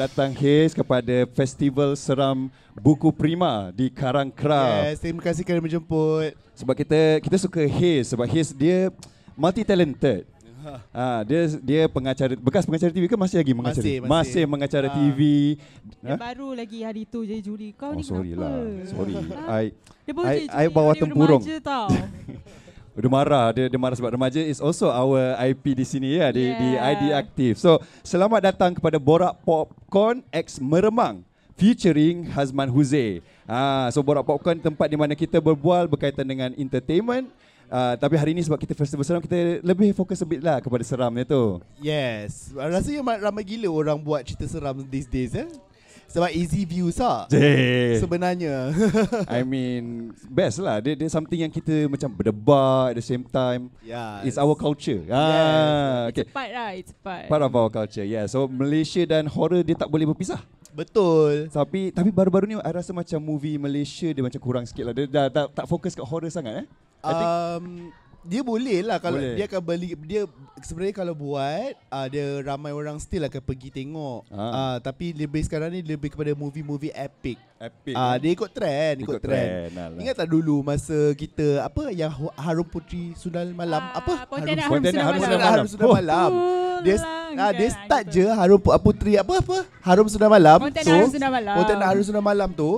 datang Haze kepada Festival Seram Buku Prima di Karangkra. Yes, terima kasih kerana menjemput. Sebab kita kita suka Haze sebab Haze dia multi talented. Ah, dia dia pengacara bekas pengacara TV ke masih lagi mengacara? Masih, masih. masih mengacara Ah. TV. Dia baru lagi hari tu jadi juri. Kau Oh ni sorry kenapa? lah. Sorry. Ha? I Dia I- I bawa tempurung. tau. Dia marah, dia, dia marah sebab remaja is also our IP di sini ya, di, di Yeah. ID Aktif. So, selamat datang kepada Borak Popcorn X Meremang featuring Hazman Huze. Ah, so Borak Popcorn tempat di mana kita berbual berkaitan dengan entertainment. Uh, tapi hari ini sebab kita festival seram kita lebih fokus a bit lah kepada seramnya tu. Yes. Rasanya ma- ramai gila orang buat cerita seram these days eh. Sebab easy views lah. Jeh. Sebenarnya. I mean best lah. Dia, dia something yang kita macam berdebar at the same time. yeah. It's our culture. Ah, okay. Part lah, it's part. Part of our culture. Yeah. So Malaysia dan horror dia tak boleh berpisah. Betul. Tapi tapi baru-baru ni I rasa macam movie Malaysia dia macam kurang sikit lah. Dia dah tak, tak fokus kat horror sangat eh. I think Um, dia boleh lah kalau Boleh. dia akan beli dia sebenarnya kalau buat uh, dia ramai orang still akan pergi tengok. Ah. Uh, tapi lebih sekarang ni lebih kepada movie-movie epic. epic. Ah uh, dia ikut trend, ikut, Ikut trend. trend, alah. Ingat tak dulu masa kita apa yang Harum Putri Sundal Malam Ah, apa? Pontianak Harum, Pontianak Sundal Harum Malam. Sundal Malam. Harum Sundal Oh. Malam. Dia Pulang ah, dia kan, start je Harum Pu- Putri apa apa? Harum Sundal Malam. Pontianak Harum Sundal Malam. Pontianak Harum Sundal Malam tu.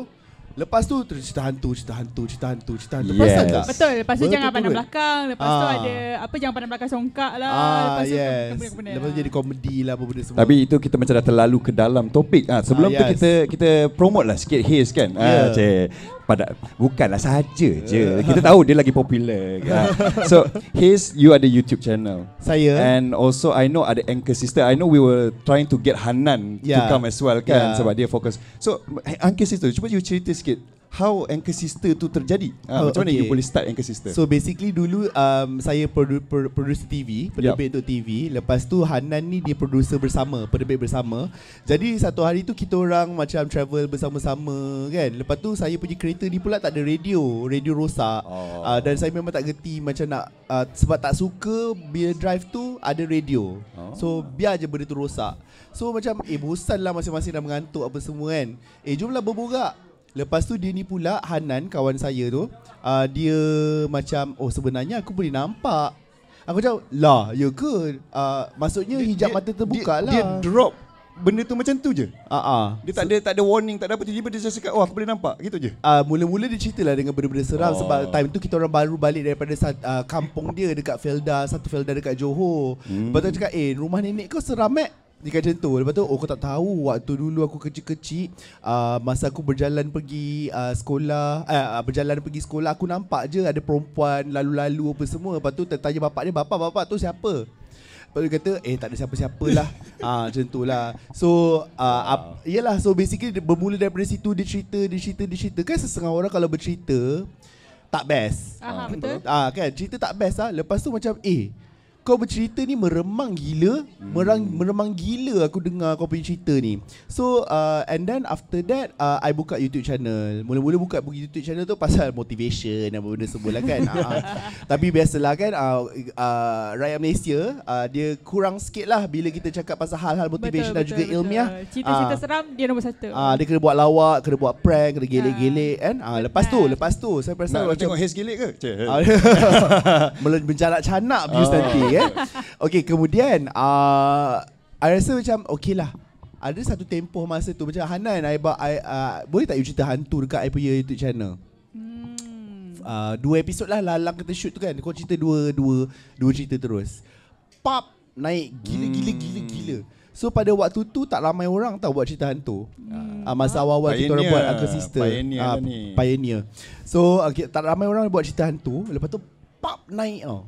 Lepas tu terus cerita hantu, cerita hantu, cerita hantu, cerita hantu. Yes. Perasan tak? Betul, lepas tu jangan Betul, pandang betul. belakang Lepas tu Ah. ada Apa jangan pandang belakang songkak lah Ah Lepas tu yes. benda-benda Lepas tu jadi komedi lah apa benda semua. Tapi itu kita macam dah terlalu ke dalam topik. Ah, sebelum Ah, tu yes. kita kita promote lah sikit Haze kan. Ah, Yeah. cik. Pada bukanlah saja je. Kita tahu dia lagi popular kan. so, Haze you ada YouTube channel. saya And also I know ada Anchor Sister. I know we were trying to get Hanan to Yeah. come as well kan Yeah. sebab dia fokus. So Anchor Sister, cuba you cerita sikit how Anchor Sister tu terjadi. Ah, Oh, macam mana okay. you boleh start Anchor Sister? So basically dulu um, saya produ- pro- producer TV, penerbit untuk TV. Lepas tu Hanan ni dia producer bersama, penerbit bersama. Jadi satu hari tu kita orang macam travel bersama-sama kan. Lepas tu saya punya kereta ni pula tak ada radio, radio rosak. Oh. Uh, dan saya memang tak gerti macam nak uh, sebab tak suka bila drive tu ada radio. Oh. So biar je benda tu rosak. So macam eh bosan lah masing-masing dah mengantuk apa semua kan. Eh jomlah berborak. Lepas tu dia ni pula Hanan kawan saya tu uh, Dia macam Oh sebenarnya aku boleh nampak Aku macam Lah ya ke uh, Maksudnya hijab mata terbuka dia, lah Dia drop benda tu macam tu je. uh, uh. Dia tak ada tak ada warning, tak ada apa tiba-tiba dia cakap oh aku boleh nampak gitu je. Uh, mula-mula dia cerita lah dengan benda-benda seram Oh. Sebab time tu kita orang baru balik daripada uh, kampung dia dekat Felda Satu Felda dekat Johor Hmm. Lepas tu dia cakap eh rumah nenek kau seram eh dia kata macam tu. Lepas tu oh kau tak tahu Waktu dulu aku kecil-kecil uh, Masa aku berjalan pergi uh, sekolah uh, Berjalan pergi sekolah Aku nampak je ada perempuan Lalu-lalu apa semua. Lepas tu tanya bapak dia Bapak, bapak tu siapa? Lepas tu kata Eh tak ada siapa-siapa lah. Ah, Macam tu lah. So uh, up, Yelah so basically dia Bermula daripada situ Dia cerita Dia cerita Dia cerita. Kan setengah orang kalau bercerita Tak best. Aha, Ah, betul. Ah kan? Cerita tak best lah. Lepas tu macam Eh kau bercerita ni meremang gila merang, Meremang gila aku dengar kau punya cerita ni So uh, and then after that uh, I buka YouTube channel Mula-mula buka YouTube channel tu pasal motivation Dan benda semua lah kan uh, Tapi biasalah kan uh, uh, Rakyat Malaysia uh, Dia kurang sikit lah Bila kita cakap pasal hal-hal motivation Dan juga ilmiah Cerita-cerita Ah. seram Dia nombor satu Ah, dia kena buat lawak, kena buat prank, kena gelek-gelek kan. Ah, lepas tu, lepas tu saya perasan Nak tengok Haze gilik ke? Cik. Ah, Melen mencanak-canak views Oh. nanti eh. Okay, kemudian uh, I rasa macam okay lah. Ada satu tempoh masa tu macam Hanan I, ba- I uh, boleh tak you cerita hantu dekat I punya YouTube channel? hmm. Uh, dua episod lah lalang kita shoot tu kan. Kau cerita dua dua dua cerita terus. Pop naik gila-gila gila-gila. So pada waktu tu tak ramai orang tahu buat cerita hantu. Hmm. Uh, masa awal-awal kita orang Pioneer. buat Uncle Sister Pioneer lah ni. Pioneer So okay, tak ramai orang buat cerita hantu Lepas tu Pop naik tau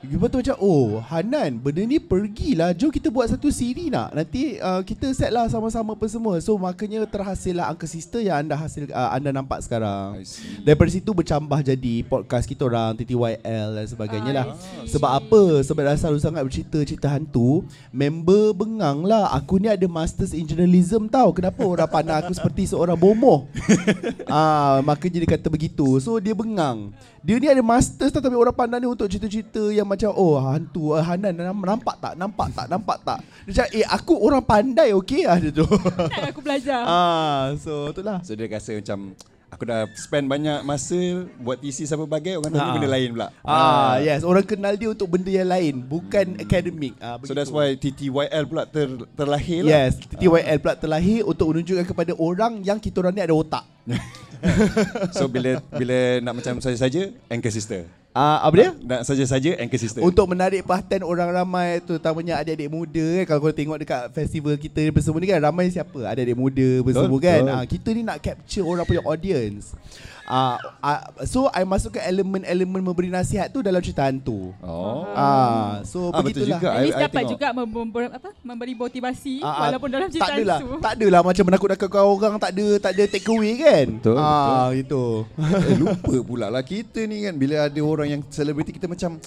Lepas tu macam Oh Hanan Benda ni pergilah. Jom kita buat satu siri nak. Nanti uh, kita set lah sama-sama apa semua. So makanya terhasil lah Uncle Sister Yang anda hasil uh, Anda nampak sekarang. Daripada situ bercambah jadi Podcast kita orang TTYL dan sebagainya lah. See. Sebab apa? Sebab dah selalu sangat bercerita Cerita hantu Member bengang lah. Aku ni ada Masters in Journalism tau. Kenapa orang pandang aku seperti seorang bomoh? Ah, Maka dia kata begitu. So dia bengang. Dia ni ada Masters tau Tapi orang pandang dia untuk cerita-cerita Yang macam oh hantu uh, Hanan nam- nampak tak? Nampak tak? Nampak tak? Dia cakap eh aku orang pandai okey ah dia tu. Nak aku belajar. ah so itulah So dia rasa macam Aku dah spend banyak masa Buat thesis apa bagai Orang tahu Ah. benda lain pula. Ah yes orang kenal dia untuk benda yang lain bukan akademik ah So that's why TTYL pula ter, terlahir lah. Yes, TTYL pula terlahir untuk menunjukkan kepada orang yang kita orang ni ada otak. So bila bila nak macam saja-saja Anchor sister Ah, apa dia? Nak saja-saja Anchor sister Untuk menarik perhatian orang ramai terutamanya adik-adik muda kan? Kalau kau tengok dekat festival kita ni semua ni kan? Ramai siapa? Adik-adik muda bersama kan? ah, kita ni nak capture orang punya audience ah, ah, so I masukkan elemen-elemen memberi nasihat tu dalam cerita hantu. Oh. Ah, so Ah, betul begitulah. juga. At least I- I dapat tengok. juga mem- mem- apa, memberi motivasi Ah, ah, walaupun dalam cerita tak adalah hantu. tak adalah macam menakut-nakutkan orang tak ada tak ada take away kan? Betul, ah gitu. Eh, Lupa pula lah Kita ni kan Bila ada orang yang Selebriti kita macam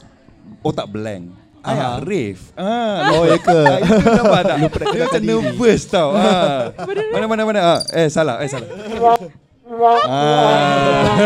Otak blank. Ah. Ayah Rif ah, oh ya ke? Ah, Itu nampak tak? Dia macam nervous tau. Ah. Mana mana mana? Ah. Eh salah Eh salah ah.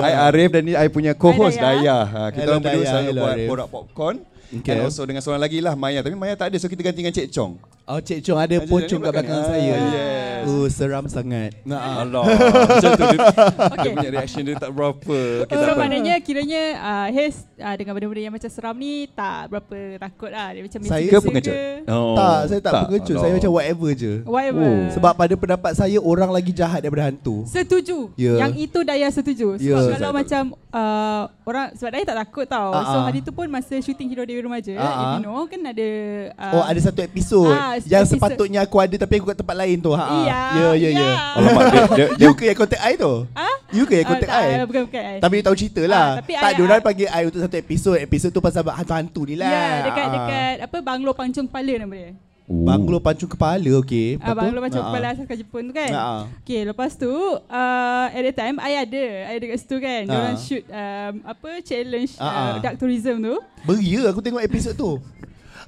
I Arif dan ni I punya co-host Hai, Dayah. Dayah. Ha, kita Hello, orang berdua selalu buat Arif. borak popcorn. Okay. And also dengan seorang lagi lah Maya Tapi Maya tak ada So kita ganti dengan Cik Chong Oh Cik Chong ada pocong kat belakang belakang. saya Ah, yes. Oh seram sangat Nah, Allah Macam tu dia, dia Okay. punya reaction dia tak berapa okay, So tak apa. maknanya kiranya uh, Hez uh, dengan benda-benda yang macam seram ni tak berapa takut lah. Dia macam Saya Ke Ke pengecut oh, Tak saya tak, pengecut Saya Allah. macam whatever je Whatever. Oh. Sebab pada pendapat saya Orang lagi jahat daripada hantu Setuju. Ya. Yang itu Daya setuju. Sebab Ya. kalau Betul. macam uh, orang sebab Daya tak takut tau. Ah, So ah. hari tu pun masa shooting Hero Dewi Remaja, Ah, if ah. you know kan ada uh, Oh ada satu episod Ah, Yang episod. sepatutnya aku ada Tapi aku kat tempat lain tu ha, ha. Ya ya ya iya. Alamak dia, dia, dia, You ke yang contact I tu Ah? You ke yang Ah, contact tak, I Bukan bukan. I. Tapi tahu cerita lah Ah, tapi Tak diorang panggil I untuk satu episod Episod tu pasal hantu-hantu ni lah Ya, dekat Ah. dekat apa Banglo Pancung Kepala nama dia. Banglo pancung kepala okey Ah, Banglo Pancung Kepala asal Jepun tu kan. Ah, ah. Okay, lepas tu uh, at that time I ada, I ada kat situ kan. Ah. Diorang shoot um, apa challenge Ah, uh, ah. dark tourism tu. Beria aku tengok episod tu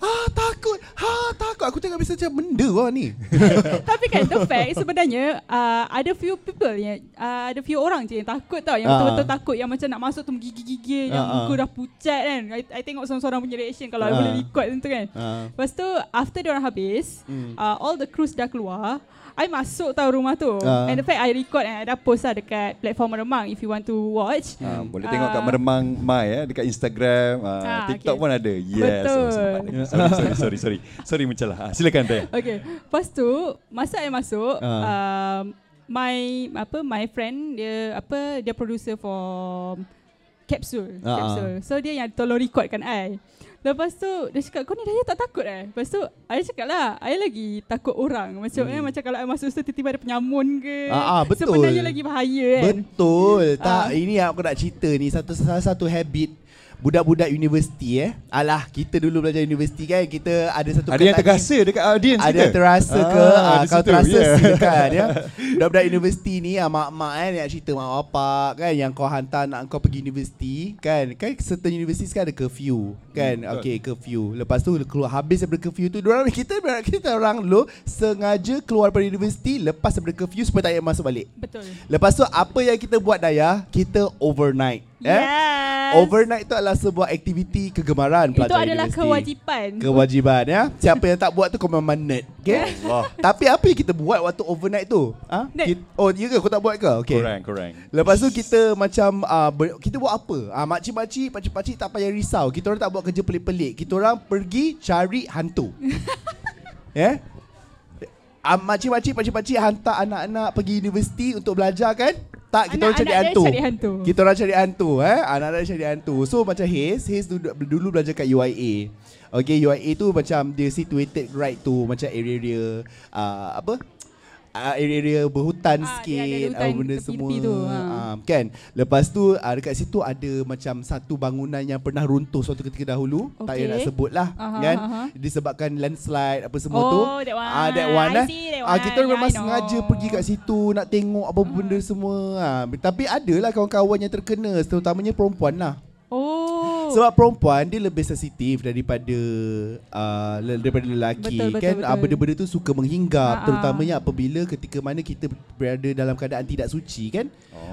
Ah takut Ha takut Aku tengok episod macam Benda kau ni Tapi kan the fact sebenarnya uh, ada few people yang uh, ada few orang je yang takut tau yang Ah. betul-betul takut yang macam nak masuk tu menggigil-gigil yang Ah, ah. muka dah pucat kan. I, I tengok seorang-seorang punya reaction kalau I Ah. boleh record tu kan. Ah. Lepas tu after dia orang habis, Hmm. uh, all the crews dah keluar. I masuk tau rumah tu Ah. And the fact I record And I dah post lah Dekat platform Meremang If you want to watch Ah, boleh tengok kat Ah. Meremang Mai eh, dekat Instagram, ah, Ah, TikTok okay. pun ada. Yes. Betul. Oh, sempat ni. sorry, sorry, sorry, sorry. Sorry mencelah. Ah, silakan Daya. Okay Lepas tu Masa I masuk Ah. um, My Apa My friend Dia Apa Dia producer for Capsule Ah, Capsule So dia yang tolong recordkan I Lepas tu Dia cakap Kau ni Daya tak takut eh Lepas tu I cakap lah I lagi takut orang Macam hmm. eh, Macam kalau I masuk situ Tiba-tiba ada penyamun ke Ah, ah, betul. Sebenarnya lagi bahaya kan Betul Tak Ah. Ini aku nak cerita ni Satu salah satu habit Budak-budak universiti eh? Alah Kita dulu belajar universiti kan? Kita ada satu Ada yang terasa dekat audience ada kita. yang terasa Ah, ke? Ah, di Kalau situ, terasa yeah. silakan ya. Budak-budak universiti ni ah, Mak-mak kan Yang cerita mak bapak kan? Yang kau hantar nak kau pergi universiti Kan? Kan certain universiti sekarang ada curfew Kan? Hmm. Okay curfew. Lepas tu keluar Habis daripada curfew tu Diorang kita Kita orang dulu Sengaja keluar daripada universiti Lepas daripada curfew Supaya tak payah masuk balik. Betul. Lepas tu apa yang kita buat Daya? Kita overnight eh? Yes Overnight tu adalah sebuah aktiviti kegemaran Itu pelajar adalah universiti. kewajipan Kewajiban ya. Siapa yang tak buat tu kau memang nerd. Okay? Allah. Tapi apa yang kita buat waktu overnight tu? Ha? Kita, oh, ya ke kau tak buat ke? Okay. Korang, korang. Lepas tu kita macam uh, ber, kita buat apa? Ah uh, makcik-makcik, pakcik-pakcik tak payah risau. Kita orang tak buat kerja pelik-pelik. Kita orang pergi cari hantu. ya? Yeah? Uh, makcik-makcik, pakcik-pakcik hantar anak-anak pergi universiti untuk belajar kan? Tak, kita orang cari dia hantu. cari hantu. Kita orang cari hantu eh. Anak-anak cari hantu. So macam Haze, Haze dulu, dulu belajar kat UIA. Okay, UIA tu macam dia situated right tu macam area-area uh, apa? Uh, area-area berhutan Ah, dia ada sikit hutan uh, benda semua tu, ha. uh, kan lepas tu uh, dekat situ ada macam satu bangunan yang pernah runtuh suatu ketika dahulu tak payah Okay. nak sebut lah Aha, kan aha. disebabkan landslide apa semua Oh, tu that one. Ah, that one I eh. see that Ah, one. kita Yeah, memang sengaja pergi kat situ nak tengok apa benda semua. Ah, tapi adalah kawan-kawan yang terkena terutamanya perempuan lah. Oh Sebab perempuan dia lebih sensitif daripada uh, daripada lelaki Betul, betul, kan betul. Ah, benda-benda tu suka menghinggap Ha-ha. terutamanya apabila ketika mana kita berada dalam keadaan tidak suci kan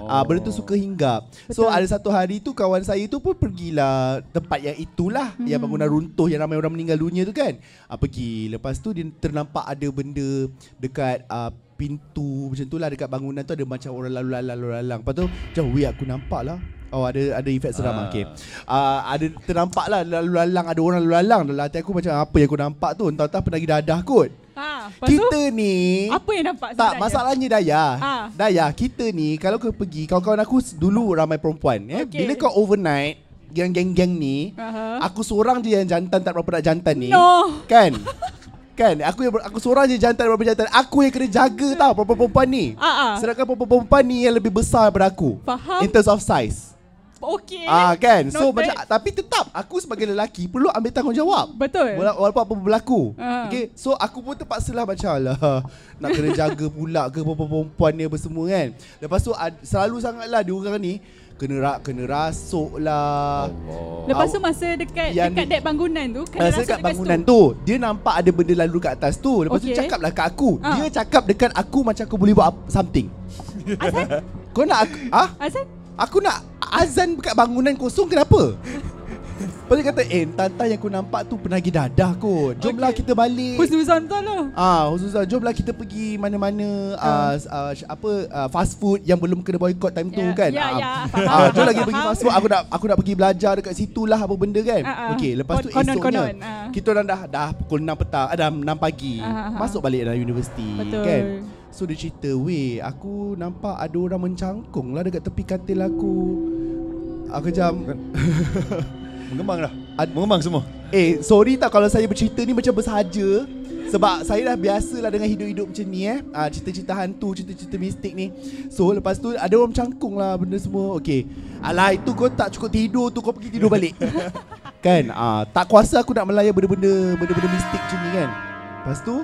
Ah benda tu suka hinggap. So Betul. ada satu hari tu kawan saya tu pun pergilah tempat yang itulah Hmm. yang bangunan runtuh yang ramai orang meninggal dunia tu kan. Ah pergi. Lepas tu dia ternampak ada benda dekat ah, pintu macam tu lah dekat bangunan tu ada macam orang lalu-lalang lalu-lalang. Lepas tu macam weh aku nampak lah. Oh ada ada efek seram Ah. ah. okay. Uh, ada ternampak lah lalu-lalang ada orang lalu-lalang dalam hati aku macam apa yang aku nampak tu entah-entah penagi dadah kot. Ha, lepas tu, Kita ni apa yang nampak tak sebenarnya? masalahnya Daya. Ah. Daya kita ni kalau kau pergi kawan-kawan aku dulu ramai perempuan eh. Okay. Bila kau overnight geng-geng-geng ni Aha. aku seorang je yang jantan tak berapa nak jantan ni. No. Kan? kan aku yang aku seorang je jantan tak berapa jantan. Aku yang kena jaga tau perempuan-perempuan ni. Ah, ah. Sedangkan perempuan-perempuan ni yang lebih besar daripada aku. Faham. In terms of size. Okey. Ah kan. So Noted. macam tapi tetap aku sebagai lelaki perlu ambil tanggungjawab. Betul. Wala- Walaupun apa berlaku Ah. Okay So aku pun terpaksa lah macam lah Nak kena jaga pula ke perempuan ni apa semua kan Lepas tu ad, selalu sangat lah dia orang ni Kena rak, kena rasuk lah Lepas tu masa dekat Yang dekat dek bangunan tu kena rasuk dekat bangunan situ. tu Dia nampak ada benda lalu kat atas tu Lepas Okay. tu cakap lah kat aku Ah. Dia cakap dekat aku macam aku boleh buat something Azan? Kau nak aku ah? Azan? Aku nak azan dekat bangunan kosong kenapa? Lepas dia kata Eh tanta yang aku nampak tu penagih dadah kot Jomlah Okay. kita balik Husnuzan betul lah. Ah, khususnya jomlah kita pergi mana-mana uh, uh, apa uh, fast food yang belum kena boycott time tu Ya, kan. ya, Ah, ya, Ah, faham, jom lagi faham. pergi fast food. Aku nak aku nak pergi belajar dekat situ lah apa benda kan. Ah, ah. Okey, lepas tu Kon- konon, esoknya konon, ah. kita orang dah dah pukul 6 petang, ah, dah 6 pagi. Ah. Masuk balik dalam universiti Betul. kan. So dia cerita, "Weh, aku nampak ada orang mencangkung lah dekat tepi katil aku." Aku macam Mengemang dah. Ad- Mengemang semua. Eh sorry tak kalau saya bercerita ni macam bersahaja. Sebab saya dah biasa lah dengan hidup-hidup macam ni eh. Ah, Cerita-cerita hantu, cerita-cerita mistik ni. So lepas tu ada orang cangkung lah benda semua. Okay Alah itu kau tak cukup tidur tu kau pergi tidur balik. Kan? Ah, Tak kuasa aku nak melayan benda-benda Benda-benda mistik macam ni kan? Lepas tu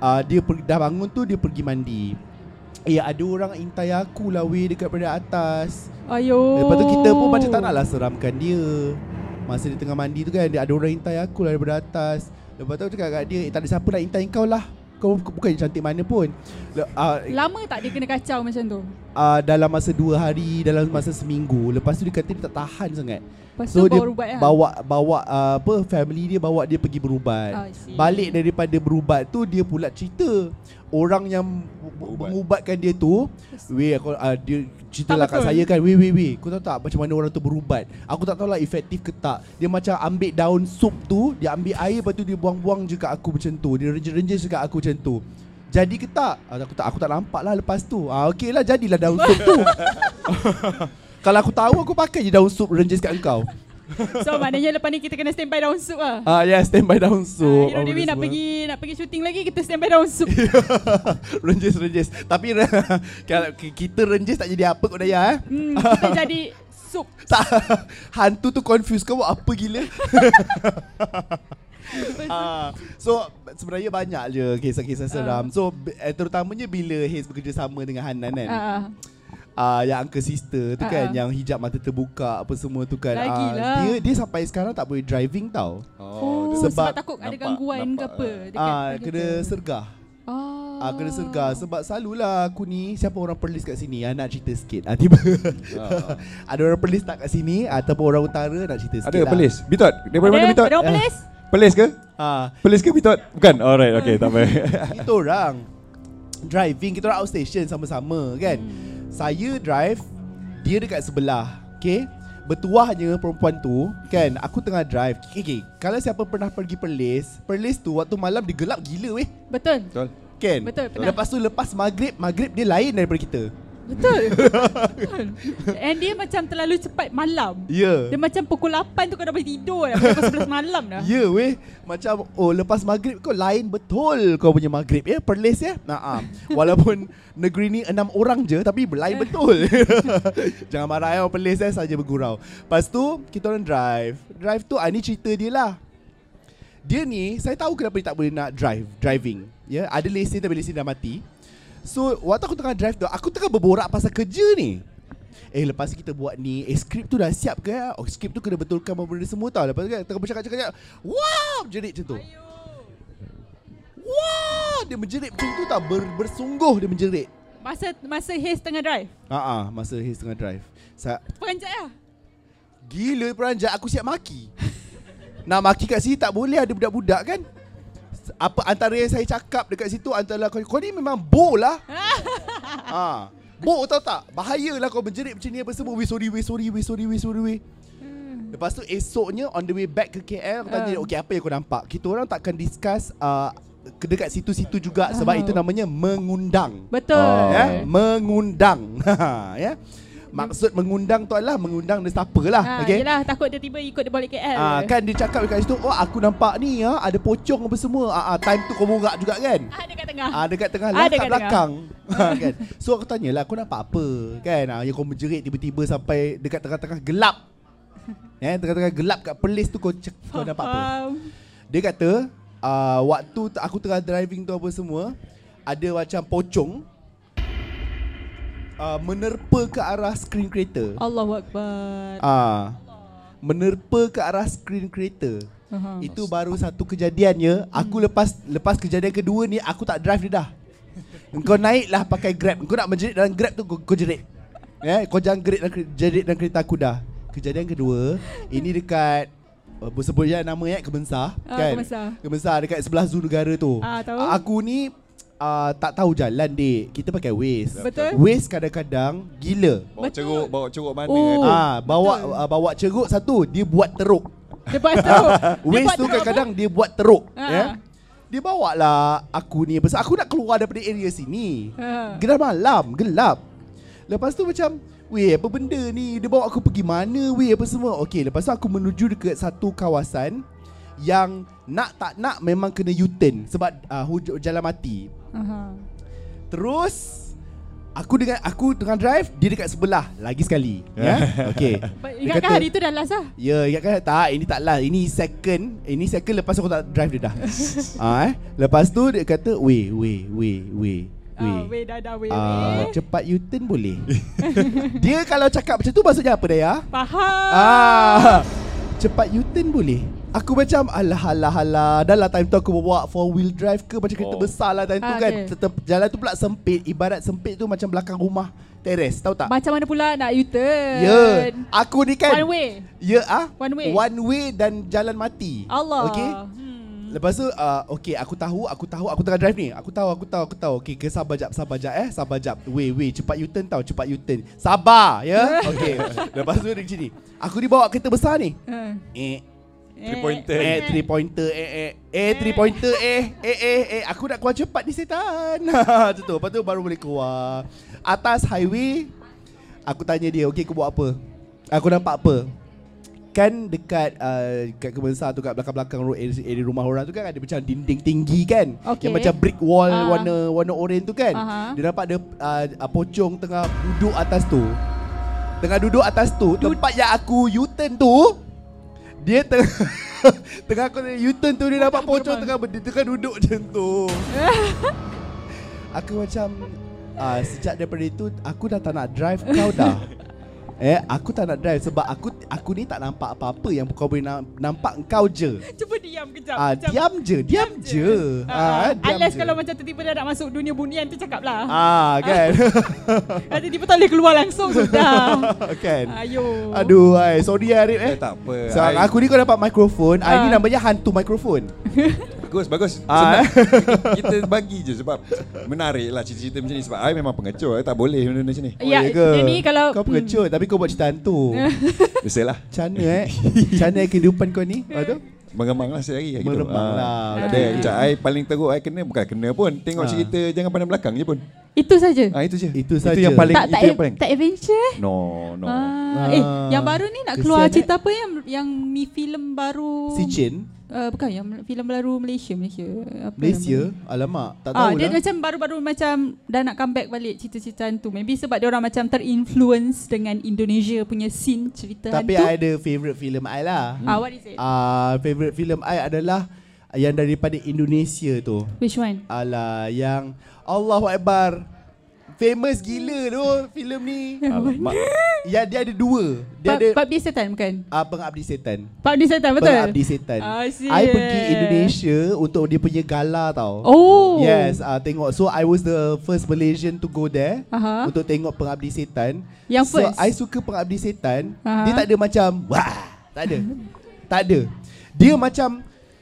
ah, Dia pergi, dah bangun tu dia pergi mandi. Eh ada orang intai aku lah weh dekat pada atas. Ayo. Lepas tu kita pun macam tak naklah seramkan dia. Masa dia tengah mandi tu kan Dia ada orang intai aku lah daripada atas. Lepas tu aku cakap kat dia eh, Tak ada siapa nak intai kau lah Kau bukan cantik mana pun uh, Lama tak dia kena kacau macam tu? uh, Dalam masa dua hari Dalam masa seminggu Lepas tu dia kata dia tak tahan sangat Lepas tu dia bawa lah. bawa bawa uh, apa family dia bawa dia pergi berubat. See. Balik daripada berubat tu dia pula cerita orang yang Berubat. mengubatkan dia tu, weh aku uh, dia cerita lah kat saya kan, weh weh weh, kau tahu tak macam mana orang tu berubat? Aku tak tahu lah efektif ke tak. Dia macam ambil daun sup tu, dia ambil air lepas tu dia buang-buang je kat aku macam tu. Dia renjes-renjes je kat aku macam tu. Jadi ke tak? Ah, Aku tak aku tak nampak lah lepas tu. Ah okey lah jadilah daun sup tu. Kalau aku tahu aku pakai je daun sup renjes kat engkau. So maknanya lepas ni kita kena standby daun sup lah. Ah ya yeah, standby daun So, sup. Hero apa Dewi benda nak semua. pergi nak pergi syuting lagi kita standby daun sup. renjes renjes. Tapi kalau ki- kita renjes tak jadi apa kau Daya eh? hmm, kita jadi sup. Tak hantu tu confuse kau apa gila. Ah, so sebenarnya banyak je kisah-kisah seram. So b- eh, terutamanya bila Haze bekerja sama dengan Hanan kan. Ah, ah. Ah yang uncle sister tu Ah, kan yang hijab mata terbuka apa semua tu kan. Lagilah. dia dia sampai sekarang tak boleh driving tau. Oh, sebab sebab, takut ada nampak- gangguan ke nampak, apa ah. dekat dekat kena sergah. Oh. Ah kena sergah sebab selalulah aku ni siapa orang Perlis kat sini ah nak cerita sikit. Ah tiba Ah. ada orang Perlis tak kat sini ataupun orang utara nak cerita sikit. Ada lah. Pelis? Bitot? Daripada mana Ada? Bitot? Ada orang pelis? Pelis ke? Ah Pelis ke Bitot? Bukan? Alright, okay, tak apa. kita orang driving kita orang outstation sama-sama kan. Hmm. Saya drive dia dekat sebelah. Okay Bertuahnya perempuan tu Kan Aku tengah drive okay, okay. Kalau siapa pernah pergi Perlis Perlis tu waktu malam dia gelap gila weh Betul. Betul. Kan Betul, pernah. Lepas tu lepas maghrib Maghrib dia lain daripada kita Betul. Betul. And dia macam terlalu cepat malam. Ya. Dia macam pukul 8 tu kau dah boleh tidur dah. Pukul 11 malam dah. Ya weh. Macam Oh lepas maghrib kau lain betul Kau punya maghrib ya? Perlis ya? Nah, Walaupun negeri ni enam orang je Tapi lain betul. Jangan marah ya Perlis ya Saja bergurau. Lepas tu Kita orang drive. Drive tu ah, Ni cerita dia lah. Dia ni Saya tahu kenapa dia tak boleh nak drive Driving Ya? Ada lesen tapi lesen dah mati So waktu aku tengah drive tu Aku tengah berborak pasal kerja ni. Eh lepas kita buat ni. Eh skrip tu dah siap ke Oh skrip tu kena betulkan benda semua tau. Lepas tu kan Tengah bercakap-cakap Wow! Jerit macam tu. Wah Dia menjerit macam tu tak Ber, Bersungguh dia menjerit. Masa masa Haze tengah drive. Ah ah, Masa his tengah drive. Sa Peranjat lah. Gila peranjat. Aku siap maki. Nak maki kat sini tak boleh Ada budak-budak kan apa antara yang saya cakap dekat situ antara kau, kau ni memang bo lah. ha. Bo tau tak? Bahayalah kau menjerit macam ni apa semua. We sorry, we sorry, we sorry, we sorry, we. Lepas tu esoknya on the way back ke KL aku tanya Ah. okay apa yang kau nampak? Kita orang takkan discuss uh, dekat situ-situ juga sebab itu namanya mengundang. Betul. Oh. Ya, mengundang. ya. Maksud mengundang tu adalah mengundang destapa lah. Ha, okay? Yelah takut dia tiba ikut dia balik KL. Ah kan dia cakap dekat situ, "Oh aku nampak ni ah ada pocong apa semua." Ah, ah time tu kau borak juga kan? Ah, dekat tengah. Ah dekat tengah Ah, lah kat dekat belakang. Ah, kan. So aku tanyalah kau nampak apa? Kan? Ah yang kau menjerit tiba-tiba sampai dekat tengah-tengah gelap. Ya, tengah-tengah gelap kat Perlis tu kau cek, kau nampak apa? Dia kata, uh, waktu aku tengah driving tu apa semua, ada macam pocong uh, menerpa ke arah screen creator. Allahu Akbar. Ah. Menerpa ke arah screen creator. Aha. Itu baru satu kejadiannya. Aku lepas lepas kejadian kedua ni aku tak drive dia dah. Engkau naiklah pakai Grab. Engkau nak menjerit dalam Grab tu kau, kau jerit. Ya, kau jangan jerit dalam jerit dalam kereta aku dah. Kejadian kedua, ini dekat uh, sebut je nama ya Kebensar Ah, kan. Kebensar. Kebensar dekat sebelah zoo negara tu. Ah, tahu. Aku ni uh, tak tahu jalan dek. Kita pakai Waze. Betul. Waze kadang-kadang gila. Bawa Betul. ceruk, bawa ceruk mana Oh. kan? Ah, bawa Betul. uh, bawa ceruk satu, dia buat teruk. Tu. dia Waze buat tu teruk apa? kadang-kadang dia buat teruk Ah. ya. Dia bawa lah aku ni pasal aku nak keluar daripada area sini. Ah. Gelap malam, gelap. Lepas tu macam Weh apa benda ni Dia bawa aku pergi mana Weh apa semua Okay lepas tu aku menuju dekat satu kawasan Yang Nak tak nak memang kena U-turn Sebab uh, huj- jalan mati Aha. Terus Aku dengan aku tengah drive Dia dekat sebelah Lagi sekali Ya Okay Ba- Dia Ingatkan kata- hari tu dah last lah. Ya, ingatkan tak, ini tak last. Ini second. Ini second lepas aku tak drive dia dah. ah, eh. Lepas tu dia kata, "Weh, weh, weh, weh." Ah, Weh. weh dah dah weh. Ah, weh. cepat U-turn boleh. dia kalau cakap macam tu maksudnya apa Daya? Faham. Ah, cepat U-turn boleh. Aku macam alah alah alah Dah lah time tu aku bawa four wheel drive ke Macam kereta Oh. besar lah time tu Ah, kan okay. Tetap, Jalan tu pula sempit Ibarat sempit tu macam belakang rumah Teres Tahu tak? Macam mana pula nak U-turn? Ya Aku ni kan One way. Ya ah One way. One way dan jalan mati Allah. Okay Hmm. Lepas tu uh, Okay aku tahu Aku tahu Aku tengah drive ni Aku tahu Aku tahu Aku tahu Okay ke sabar jap Sabar jap eh Sabar jap Wait wait Cepat U-turn tau Cepat U-turn Sabar ya Okay Lepas tu dia macam ni Aku dibawa kereta besar ni Ah. Eh Three pointer. Eh three pointer Eh. Eh Eh. three pointer Eh. Eh eh eh. Aku nak keluar cepat ni setan. Macam tu. Lepas tu baru boleh keluar. Atas highway Aku tanya dia Okay kau buat apa? Aku nampak apa? Kan dekat uh, Dekat kebensar tu Kat belakang-belakang road area, area rumah orang tu kan Ada macam dinding tinggi kan? Okay. Yang macam brick wall Ah. Warna warna oranye tu kan? Aha. Dia nampak ada uh, uh, Pocong tengah duduk atas tu. Tengah duduk atas tu Tempat yang aku U-turn tu Dia tengah Tengah aku U-turn tu Dia nampak pocong tengah berdiri Tengah duduk macam tu. Aku macam uh, Sejak daripada itu Aku dah tak nak drive kau dah Eh, aku tak nak drive sebab aku aku ni tak nampak apa-apa yang kau boleh nam- nampak engkau je. Cuba diam kejap. Ah, Macam- diam je, diam je. Ah, Ah, diam Unless je. kalau macam tiba-tiba dah nak masuk dunia bunian tu cakap lah. Ah, kan. Ah, tiba-tiba tak boleh keluar langsung sudah. kan. Ayo. Aduh, ai, sorry Arif eh. Eh, tak apa. So, I- aku ni kau dapat mikrofon. Ah. Ini Ah. namanya hantu mikrofon. Bagus, bagus. Ah, Sebab kita bagi je sebab menarik lah cerita-cerita macam ni. Sebab I memang pengecut. I tak boleh benda-benda macam ni. Ya, Oh, ke? dia ni kalau Kau pengecut tapi kau buat cerita hantu. Biasalah. Macam mana eh? Macam mana kehidupan kau ni? Lepas tu? Mengemang lah sehari gitu. Mengemang Ah, lah. Tak ada. Okay. Macam I paling teruk I kena bukan kena pun. Tengok Ah. cerita jangan pandang belakang je pun. itu saja. Ah itu je. Itu Itu saja. yang paling tak tak itu yang paling. tak adventure. eh? No, no. Ah, Ah. eh, yang baru ni nak Kesian, keluar eh. cerita apa yang yang mi filem baru Si Chin, Uh, bukan yang filem baru Malaysia Malaysia. Apa Malaysia. Alamak, tak? Ah, tahu dia lah. macam baru-baru macam dah nak comeback balik cerita-cerita hantu. Maybe sebab dia orang macam terinfluence dengan Indonesia punya scene cerita Tapi hantu. I ada favourite filem I lah. Ah, what is it? Ah, favourite filem I adalah yang daripada Indonesia tu. Which one? Alah yang Allahu Akbar. Famous gila tu filem ni. Alamak. Ya dia ada dua. Dia Pak ada Pak Abdi Setan bukan? uh, pengabdi setan. Pak Abdi Setan betul? Pengabdi setan. Ah. I pergi Indonesia untuk dia punya gala tau. Oh. Yes, uh, tengok. So I was the first Malaysian to go there Aha. untuk tengok Pengabdi Setan. Yang so, first? I suka Pengabdi Setan. Aha. Dia tak ada macam wah, tak ada. tak ada. Dia macam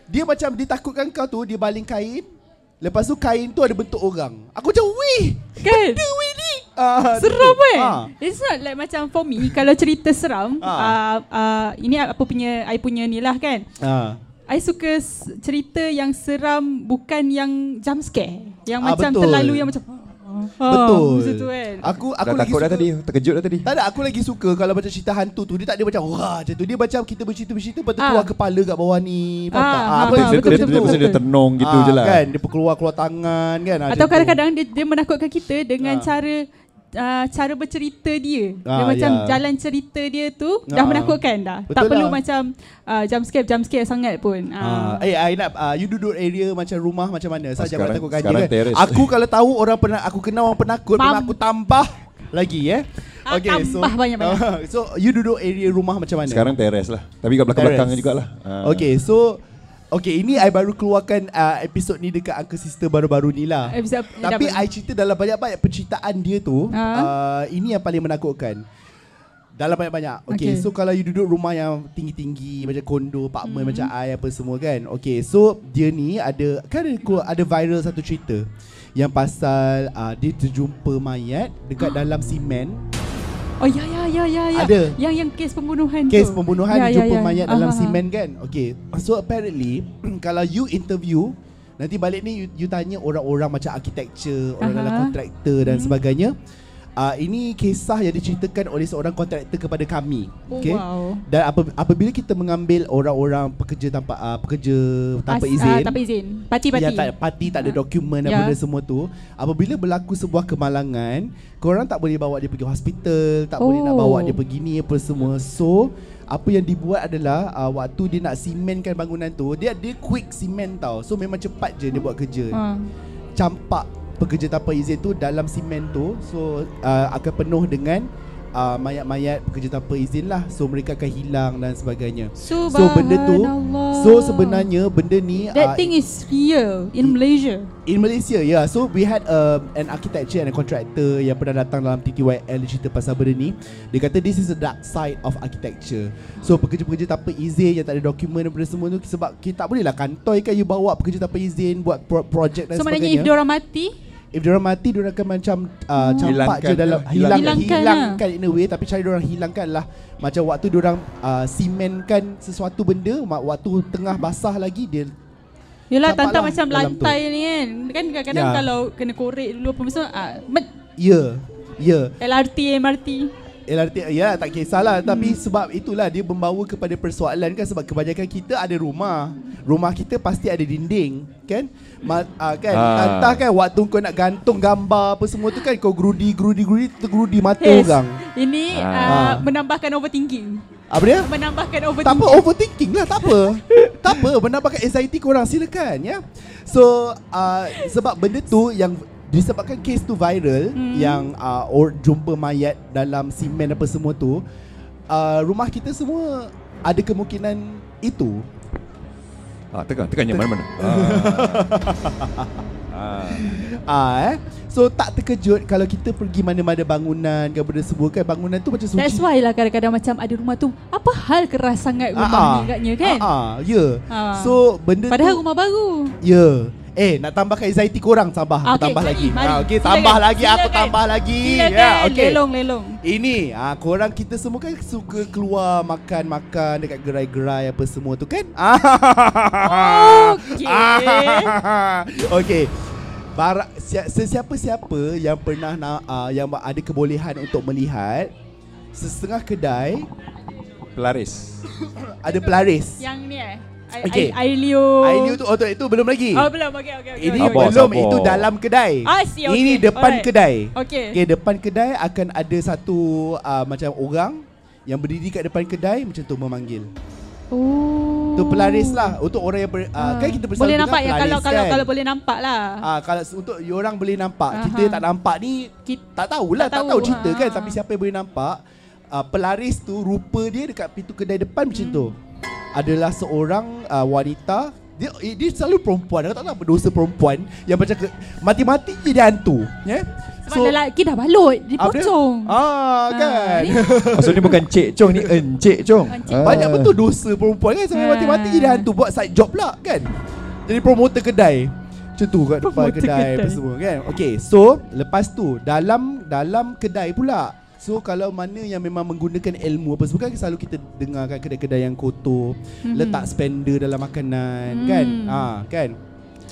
dia macam dia takutkan kau tu dia baling kain. Lepas tu kain tu ada bentuk orang. Aku macam weh. Kan? Benda weh ni. Ah, Seram kan? Ah. It's not like macam for me kalau cerita seram, Ah. uh, uh, ini apa punya I punya ni lah kan. Ah. I suka cerita yang seram bukan yang jump scare. Yang Ah, macam betul. terlalu yang macam ah, Betul. Macam tu kan. Aku aku Dah lagi takut suka. dah tadi, terkejut dah tadi. Tak ada, aku lagi suka kalau macam cerita hantu tu Dia tak ada macam wah macam tu Dia macam kita bercerita-bercerita Lepas tu Ah. keluar kepala kat bawah ni Faham Ah, tak? ah, apa ah, yang dia, betul, dia, macam dia, dia, dia tenung gitu Ah, je lah. Kan, dia keluar-keluar tangan kan ah, Atau kadang-kadang dia, dia menakutkan kita dengan Ah. cara uh, cara bercerita dia. Dia Ah, macam ya. jalan cerita dia tu dah Ah. menakutkan dah. Betul tak perlu lah. macam uh, jump scare jump scare sangat pun. Ah, Ah. eh, I nak uh, you duduk area macam rumah macam mana? Saya jangan sekarang- takut gaji sekarang kan. terrace. Aku kalau tahu orang pernah aku kenal orang penakut, Mam- memang aku tambah lagi eh. Ah, tambah banyak-banyak. so you duduk area rumah macam mana? Sekarang teres lah. Tapi kat belakang-belakang jugalah. Ah. Okay, so Okay, ini I baru keluarkan uh, episod ni dekat Uncle Sister baru-baru ni lah. Episode Tapi double. I cerita dalam banyak-banyak penceritaan dia tu, Ha? uh, ini yang paling menakutkan. Dalam banyak-banyak. Okay, Okay. so kalau you duduk rumah yang tinggi-tinggi macam kondo, apartment Hmm. macam I apa semua kan. Okay, so dia ni ada kan ada viral satu cerita yang pasal uh, dia terjumpa mayat dekat dalam simen. Oh ya ya ya ya ya. Ada. Yang yang kes pembunuhan Kes tu. pembunuhan Ya, ya, jumpa ya. mayat dalam simen kan. Okay, so apparently kalau you interview nanti balik ni you, you tanya orang-orang macam architecture, orang Aha. dalam kontraktor dan Hmm. sebagainya. Uh, ini kisah yang diceritakan oleh seorang kontraktor kepada kami. Oh, Okay. wow. Dan apa, apabila kita mengambil orang-orang pekerja tanpa uh, pekerja tanpa As- izin, ah, tanpa izin. Parti-parti. yang tak parti tak ada Ah. dokumen dan Ya. benda semua tu, apabila berlaku sebuah kemalangan, korang tak boleh bawa dia pergi hospital, tak boleh nak Oh. bawa dia pergi ni apa semua. So, apa yang dibuat adalah uh, waktu dia nak simenkan bangunan tu, dia dia quick simen tau. So memang cepat je dia buat kerja. Ah. Campak pekerja tanpa izin tu dalam simen tu, so uh, akan penuh dengan uh, mayat-mayat pekerja tanpa izin lah. So mereka akan hilang dan sebagainya. So benda tu. So sebenarnya benda ni That uh, thing is real in Malaysia. In Malaysia, yeah. So we had um, an architecture and a contractor yang pernah datang dalam TTYL dia cerita pasal benda ni. Dia kata this is the dark side of architecture. So pekerja-pekerja tanpa izin yang tak ada dokumen dan benda semua tu sebab kita tak boleh lah kantoi kan you bawa pekerja tanpa izin buat pro- projek dan So maknanya sebagainya. if diorang mati, If diorang mati Diorang akan macam uh, Campak Hilangkan je dalam. Hilang, Hilangkan hilangkan, hilangkan in a way. Tapi cara diorang hilangkan lah. Macam waktu diorang uh, Simenkan sesuatu benda Waktu tengah basah lagi Dia Yelah Campak tantang lah macam lantai ni kan. Kan kadang-kadang Ya. kalau kena korek dulu apa semua ah, met, Ya. Yeah, Ya yeah. LRT, MRT LRT ya tak kisahlah hmm. tapi sebab itulah dia membawa kepada persoalan kan sebab kebanyakan kita ada rumah. Rumah kita pasti ada dinding kan? Ma, uh, kan Ah. entah kan waktu kau nak gantung gambar apa semua tu kan kau gerudi gerudi gerudi tergerudi mata Yes. orang. Ini Ah. ah, menambahkan overthinking Apa dia? Menambahkan Tak overthinking apa overthinking lah tak apa. tak apa menambahkan anxiety korang silakan ya. So uh, sebab benda tu yang disebabkan kes tu viral Hmm. yang uh, or jumpa mayat dalam simen apa semua tu uh, rumah kita semua ada kemungkinan itu. Ah, tekan, tekan yang mana-mana. Ah. ah. Ah eh. So tak terkejut kalau kita pergi mana-mana bangunan ke benda semua kan bangunan tu macam suci. That's why lah kadang-kadang macam ada rumah tu Apa hal keras sangat rumah Ah, ni agaknya kan Ah, ah, ya. Ah. So benda Padahal tu rumah baru Ya. Eh, nak tambahkan anxiety korang tambah, Ah, aku okey, tambah mari, lagi. mari. Ah, okey, Silakan, tambah lagi, aku silakan. tambah lagi. Silakan Ya, okey. Lelong lelong Ini, ah korang kita semua kan suka keluar makan-makan dekat gerai-gerai apa semua tu kan? Ah. Okey. Okey. Bara, si- sesiapa-siapa yang pernah nak uh, yang ada kebolehan untuk melihat setengah kedai Pelaris. ada pelaris. Yang ni eh Okey. okay. Ailio Ailio tu oh, tu itu belum lagi. Oh belum okay, okay, okay, Ini okay, okay. belum itu dalam kedai. Ah, I see, okay. Ini depan Alright. kedai. Okay. Okey, depan kedai akan ada satu uh, macam orang yang berdiri kat depan kedai macam tu memanggil. Oh Tu pelaris lah untuk orang yang ber, uh, kan kita bersama Boleh nampak ya kalau kalau kan? kalau boleh nampak lah. Ah kalau s- untuk you orang boleh nampak, Aha. kita tak nampak ni Kita, tak tahulah, Tak tak, tahu, tahu cerita ha. kan tapi siapa yang boleh nampak uh, pelaris tu rupa dia dekat pintu kedai depan macam tu. Adalah seorang uh, wanita dia eh, dia selalu perempuan. Aku tak tahu apa dosa perempuan yang macam ke, mati-mati je dia hantu, ya. Yeah? sebab so, lelaki dah balut, dipocong. Ah kan. ni Maksudnya bukan Cik Chong ni Encik Chong. Encik. Ah. Banyak betul dosa perempuan kan Sampai Ah. mati-mati je dia hantu Buat side job pula kan Jadi promoter kedai Macam tu kat depan kedai, kedai. apa semua kan Okay so Lepas tu Dalam dalam kedai pula So kalau mana yang memang menggunakan ilmu apa semua kan selalu kita dengar kan kedai-kedai yang kotor, Mhm. letak spender dalam makanan Hmm. kan. Ha kan.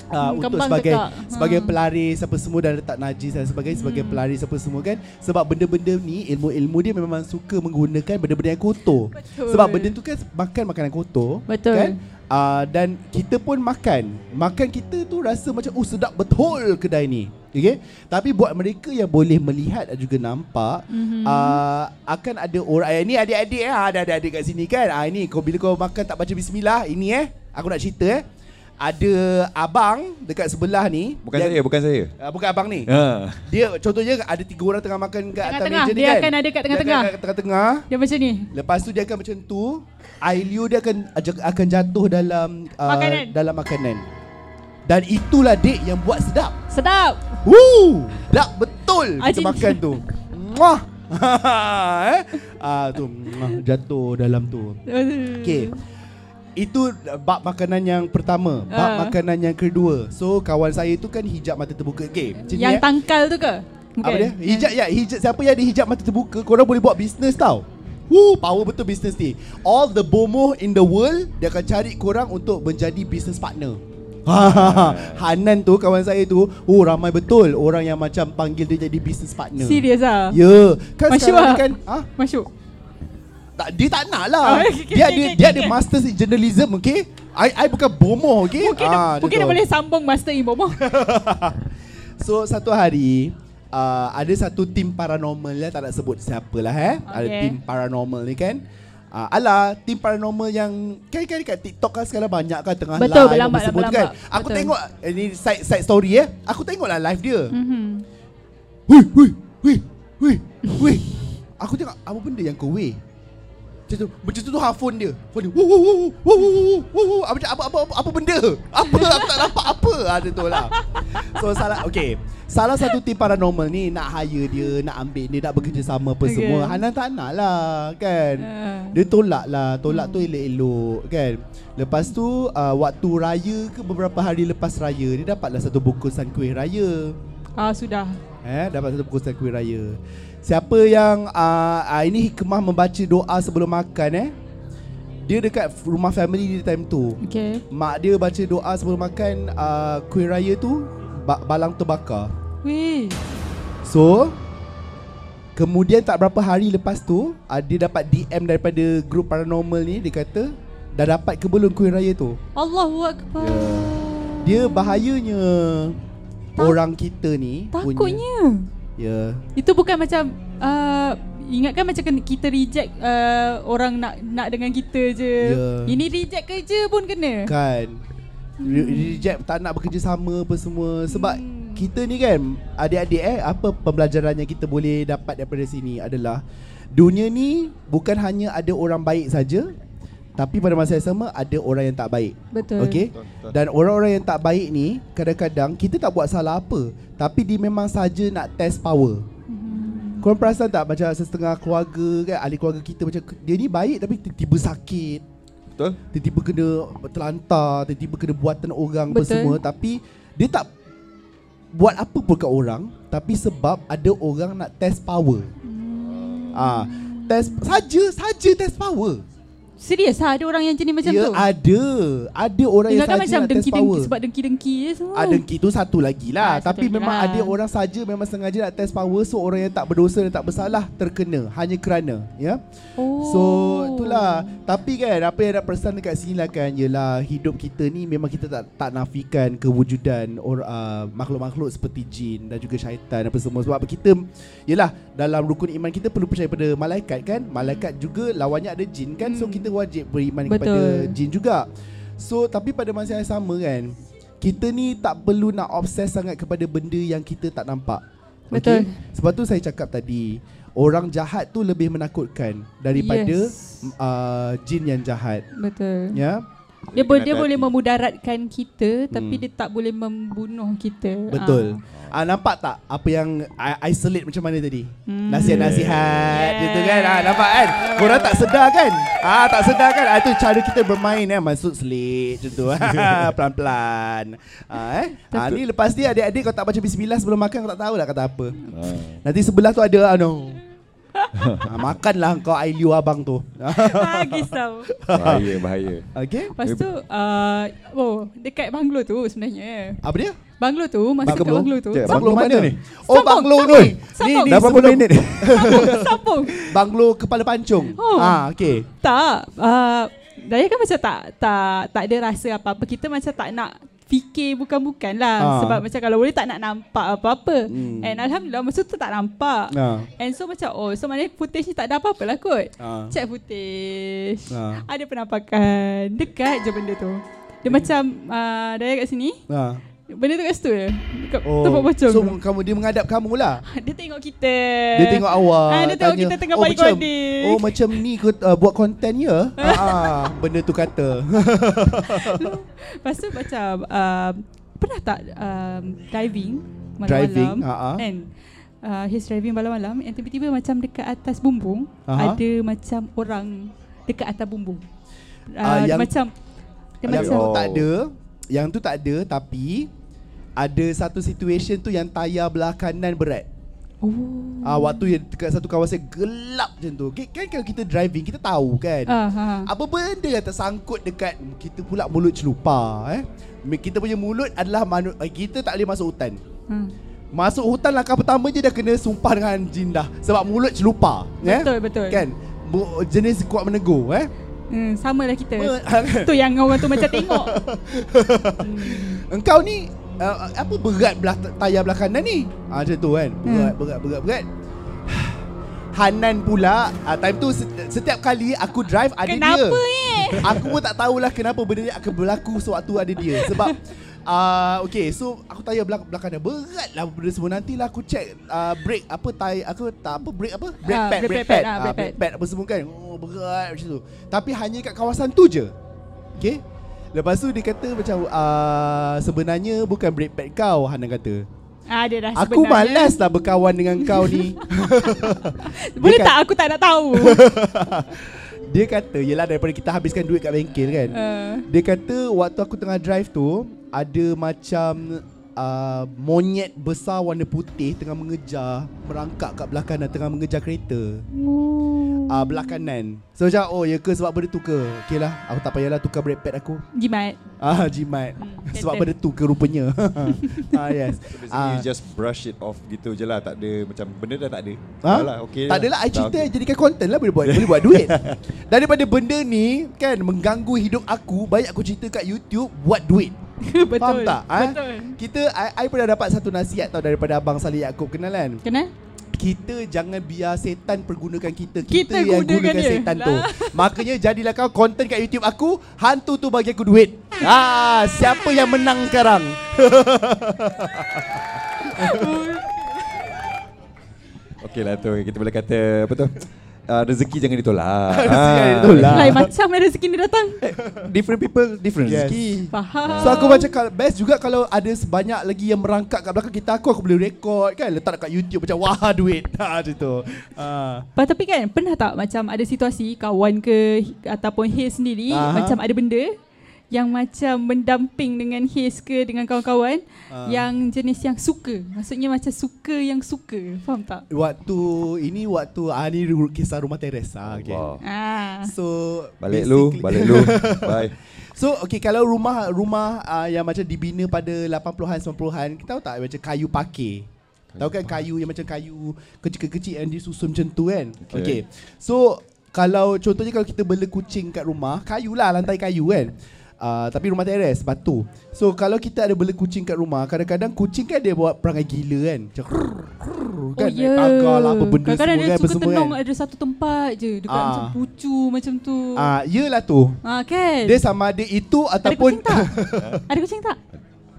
Uh, Hmm, untuk sebagai tekak. sebagai Ha. pelaris apa semua dan letak najis dan sebagainya sebagai Hmm. pelaris apa semua kan sebab benda-benda ni ilmu-ilmu dia memang suka menggunakan benda-benda yang kotor Betul. sebab benda tu kan makan makanan kotor Betul. kan uh, dan kita pun makan makan kita tu rasa macam oh sedap betul kedai ni Okay? Tapi buat mereka yang boleh melihat dan juga nampak Mhm. uh, Akan ada orang eh, Ni adik-adik eh, Ada adik-adik kat sini kan ah, Ini kau bila kau makan tak baca bismillah Ini eh Aku nak cerita eh Ada abang dekat sebelah ni Bukan yang- saya, bukan saya. uh, Bukan abang ni Ha. Dia contohnya ada tiga orang tengah makan kat atas Tengah-tengah. meja ni Dia kan akan ada kat Dia tengah-tengah. akan kat tengah-tengah Dia macam ni. Lepas tu dia akan macam tu Air liur dia akan akan jatuh dalam uh, Makanan. dalam makanan. Dan itulah dek yang buat sedap. Sedap. Woo! Sedap betul kita Ajin. makan tu. Muah. eh? Ah tu jatuh dalam tu. Okey. Itu bab makanan yang pertama, bab Ah. makanan yang kedua. So kawan saya tu kan hijab mata terbuka. Okey, macam ni Yang eh. tangkal tu ke? Apa dia? Hijab ya, hijab siapa yang ada hijab mata terbuka, korang boleh buat bisnes tau. Woo, power betul bisnes ni. All the bomoh in the world dia akan cari korang untuk menjadi business partner. Hanan tu kawan saya tu, oh ramai betul orang yang macam panggil dia jadi business partner. Serius ah. Ya, yeah. kan Masyuk sekarang ni ah? kan, ah, Masuk. Tak, dia tak nak lah. Oh, okay, dia okay, ada okay, dia okay. ada masters in journalism, okay? I I bukan bomoh, okay? Mungkin Ah, dia, mungkin dia boleh sambung master in bomoh. So satu hari uh, ada satu tim paranormal ya tak nak sebut siapa lah eh. Okay. Ada tim paranormal ni kan. Uh, ala tim paranormal yang kan kan dekat TikTok kan sekarang banyak kan tengah Betul, live berlambat tu lah, kan. berlambat. Aku Betul. tengok eh, ni side side story eh. Aku tengoklah live dia. Mhm. Hui hui hui hui hui. Aku tengok apa benda yang kau weh. Macam tu, macam tu tu ha phone dia. Phone dia. Wuh, wuh, wuh, wuh, wuh, wuh, wuh, wuh. Apa, apa, apa, apa, apa benda? Apa? Aku tak nampak apa. Ada tu lah. So salah, okay. Salah satu tim paranormal ni nak hire dia, nak ambil dia, nak bekerjasama apa Okay. semua. Hanan tak nak lah kan. Ah. Dia tolak lah, tolak tu elok-elok kan. Lepas tu uh, waktu raya ke beberapa hari lepas raya, dia dapatlah satu bungkusan kuih raya. Ah sudah. Eh, dapat satu bungkusan kuih raya. Siapa yang uh, uh, ini hikmah membaca doa sebelum makan eh? Dia dekat rumah family dia time tu. Okay. Mak dia baca doa sebelum makan uh, kuih raya tu ba- balang terbakar. Weh. So Kemudian tak berapa hari lepas tu uh, Dia dapat DM daripada grup paranormal ni Dia kata Dah dapat ke belum kuih raya tu Allahu akbar. Dia bahayanya Tak- Orang kita ni punya- Takutnya. Ya Itu bukan macam uh, Ingatkan macam kita reject uh, Orang nak nak dengan kita je Ya. Ini reject kerja pun kena Kan Re- Reject tak nak bekerja sama apa semua Sebab Hmm. kita ni kan Adik-adik eh Apa pembelajaran yang kita boleh dapat daripada sini adalah Dunia ni bukan hanya ada orang baik saja Tapi pada masa yang sama ada orang yang tak baik Betul Okay Betul, betul. Dan orang-orang yang tak baik ni Kadang-kadang kita tak buat salah apa Tapi dia memang saja nak test power Mhm. Korang perasan tak macam setengah keluarga kan Ahli keluarga kita macam Dia ni baik tapi tiba-tiba sakit Betul? Tiba-tiba kena terlantar Tiba-tiba kena buatan orang apa Betul. semua Tapi dia tak buat apa pun kat orang Tapi sebab ada orang nak test power Hmm. Ah, Test saja saja test power Serius? Lah ada orang yang jenis macam Ya tu? ada. Ada orang yang Ingatkan saja macam nak test power. Sebab dengki-dengki je semua. Ah, dengki tu satu lagi lah. Ah, satu Tapi memang lah. ada orang saja Memang sengaja nak test power So orang yang tak berdosa dan tak bersalah Terkena. Hanya kerana Ya. Oh. So itulah. Tapi kan Apa yang nak pesan dekat sini lah kan Yelah hidup kita ni Memang kita tak, tak nafikan Kewujudan or, uh, Makhluk-makhluk seperti jin Dan juga syaitan Apa semua. Sebab kita Yelah Dalam rukun iman kita Perlu percaya pada malaikat kan. Malaikat juga Lawannya ada jin kan So Hmm. kita wajib beriman Betul. kepada jin juga. So tapi pada masa yang sama kan, kita ni tak perlu nak obses sangat kepada benda yang kita tak nampak. Betul. Sebab tu saya cakap tadi, orang jahat tu lebih menakutkan daripada Yes. uh, jin yang jahat. Betul. Ya. Dia, bo- dia boleh memudaratkan kita tapi Hmm. dia tak boleh membunuh kita. Betul. Ah. Ah nampak tak apa yang isolate macam mana tadi? Hmm. Nasihat-nasihat Yeah. gitu kan. Ah nampak kan? Korang tak sedar kan? Ah tak sedar kan? Ah tu cara kita bermain eh masuk selit macam tu. Pelan-pelan. Ah eh. Ah ni lepas ni adik-adik kau tak baca bismillah sebelum makan kau tak tahu lah kata apa. Nanti sebelah tu ada ano. ah, makanlah kau air liu abang tu. ah, kisau. Bahaya, bahaya. okay? Lepas tu, uh, oh, dekat banglo tu sebenarnya. Apa dia? Banglo tu, masa dekat banglo tu. Cik, Banglo Banglo mana ni? ni? Oh Sambung, banglo sambung, ni. Ni ni Dah berapa minit? Sambung, sambung. Banglo kepala pancung. Oh. Ah okey. Tak, uh, Daya kan macam tak tak tak ada rasa apa-apa. Kita macam tak nak fikir bukan-bukan lah. Ah. Sebab macam kalau boleh tak nak nampak apa-apa. Hmm. And Alhamdulillah masa tu tak nampak. Ah. And so macam oh so maknanya footage ni tak ada apa-apa lah kot. Ah. Check footage. Ah. Ada penampakan. Dekat je benda tu. Dia macam uh, Daya kat sini. Ah. Benda tu kat situ je. Dekat Oh, tempat pocong so tu. kamu dia menghadap kamu lah. Dia tengok kita. Dia tengok awak. Ah, dia tengok kita tengah oh, baik macam, coding." Oh macam ni kau uh, buat konten ya? ah, benda tu kata. Lepas tu macam um, Pernah tak um, diving Malam-malam Driving, ha-ha. And uh, He's driving malam-malam And tiba-tiba macam dekat atas bumbung Aha. Ada macam orang Dekat atas bumbung uh, dia yang- Macam Dia yang macam Oh. tak ada. Yang tu tak ada tapi ada satu situation tu yang tayar belah kanan berat. Oh Ah waktu yang dekat satu kawasan gelap macam tu. Kan, kalau kita driving kita tahu kan. Ah, ha. Apa benda yang tersangkut dekat kita pula mulut celupa eh. Kita punya mulut adalah manu- eh, kita tak boleh masuk hutan. Hmm. Masuk hutan langkah pertama je dah kena sumpah dengan jin dah Sebab mulut celupa eh? Betul, betul. Kan Jenis kuat menegur eh? Hmm, sama lah kita Me- Tu yang orang tu macam tengok Engkau ni uh, Apa berat belah tayar belah kanan ni? Ah, Macam tu kan. Berat Hmm. berat berat berat Hanan pula uh, Time tu set- setiap kali aku drive ada Kenapa dia eh? Aku pun tak tahulah kenapa benda ni akan berlaku sewaktu ada dia. Sebab uh, Okay so aku tayar belakang belakang dia. Berat lah benda semua. Nantilah aku check uh, Brake apa tay Aku tak apa brake apa? Brake Ah, pad brake brake pad, pad. ah, Ah, brake brake pad. pad apa semua kan. Oh berat macam tu. Tapi hanya kat kawasan tu je. Okay Lepas tu dia kata macam uh, Sebenarnya bukan brake pad kau Hanan kata. Ah, Dia dah Aku sebenarnya. malas lah berkawan dengan kau ni. Boleh tak? aku tak nak tahu. Dia kata Yelah daripada kita habiskan duit kat bengkel kan. Uh, Dia kata waktu aku tengah drive tu Ada macam uh, Monyet besar warna putih Tengah mengejar Merangkak kat belah kanan Tengah mengejar kereta oh. uh, Belah kanan So macam oh ya ke sebab benda tu ke Okay lah Aku tak payahlah tukar brake pad aku Jimat Ah jimat Hmm, Sebab benda tu ke rupanya Ah yes So basically Ah. you just brush it off gitu je lah Tak ada macam benda dah tak ada Ha? Dah lah, okay tak adalah I cerita okay. jadikan konten lah boleh buat boleh buat duit. Daripada benda ni kan mengganggu hidup aku, baik aku cerita kat YouTube buat duit. Betul Faham tak? Ha? Betul Kita I, I pernah dapat satu nasihat tau daripada abang Salih Yaakob kenalan. Kenal? Kita jangan biar setan pergunakan kita. Kita yang gunakan gunakan dia. setan tu. Lah. Makanya jadilah kau konten kat YouTube aku, hantu tu bagi aku duit. Ah, siapa yang menang sekarang? Okay lah tu Kita boleh kata Apa tu uh, Rezeki jangan ditolak Rezeki jangan Ah. ditolak. Lain macam rezeki ni datang Different people Different Yes. rezeki Faham So aku macam kalau best juga kalau ada sebanyak lagi yang merangkak kat belakang kita aku aku boleh record kan letak kat YouTube macam wah duit. Ha macam tu. Ha. But, Tapi kan pernah tak macam ada situasi kawan ke ataupun Haze sendiri Aha. macam ada benda yang macam mendamping dengan Haze ke dengan kawan-kawan Ah. yang jenis yang suka. Maksudnya macam suka yang suka. Faham tak? Waktu ini waktu ah ni kisah rumah teres ah okay. Allah. Ah. So Balik lu Balik lu Bye So okay kalau rumah rumah uh, yang macam dibina pada 80-an 90-an kita tahu tak macam kayu pakir. Tahu kan kayu yang macam kayu kecil-kecil yang disusun macam tu kan. Okay. Okay. okay. So kalau contohnya kalau kita bela kucing kat rumah, kayu lah lantai kayu kan. Uh, tapi rumah teres batu. So kalau kita ada bela kucing kat rumah, kadang-kadang kucing kan dia buat perangai gila kan. Macam krrr, krrr, kan oh, ya. naik pagar lah apa benda Kadang-kadang semua dia kan suka tenung kan. ada satu tempat je dekat Ah. macam pucu macam tu. Ah, yelah tu. Ah kan? Dia sama ada itu ada ataupun kucing tak? ada kucing tak?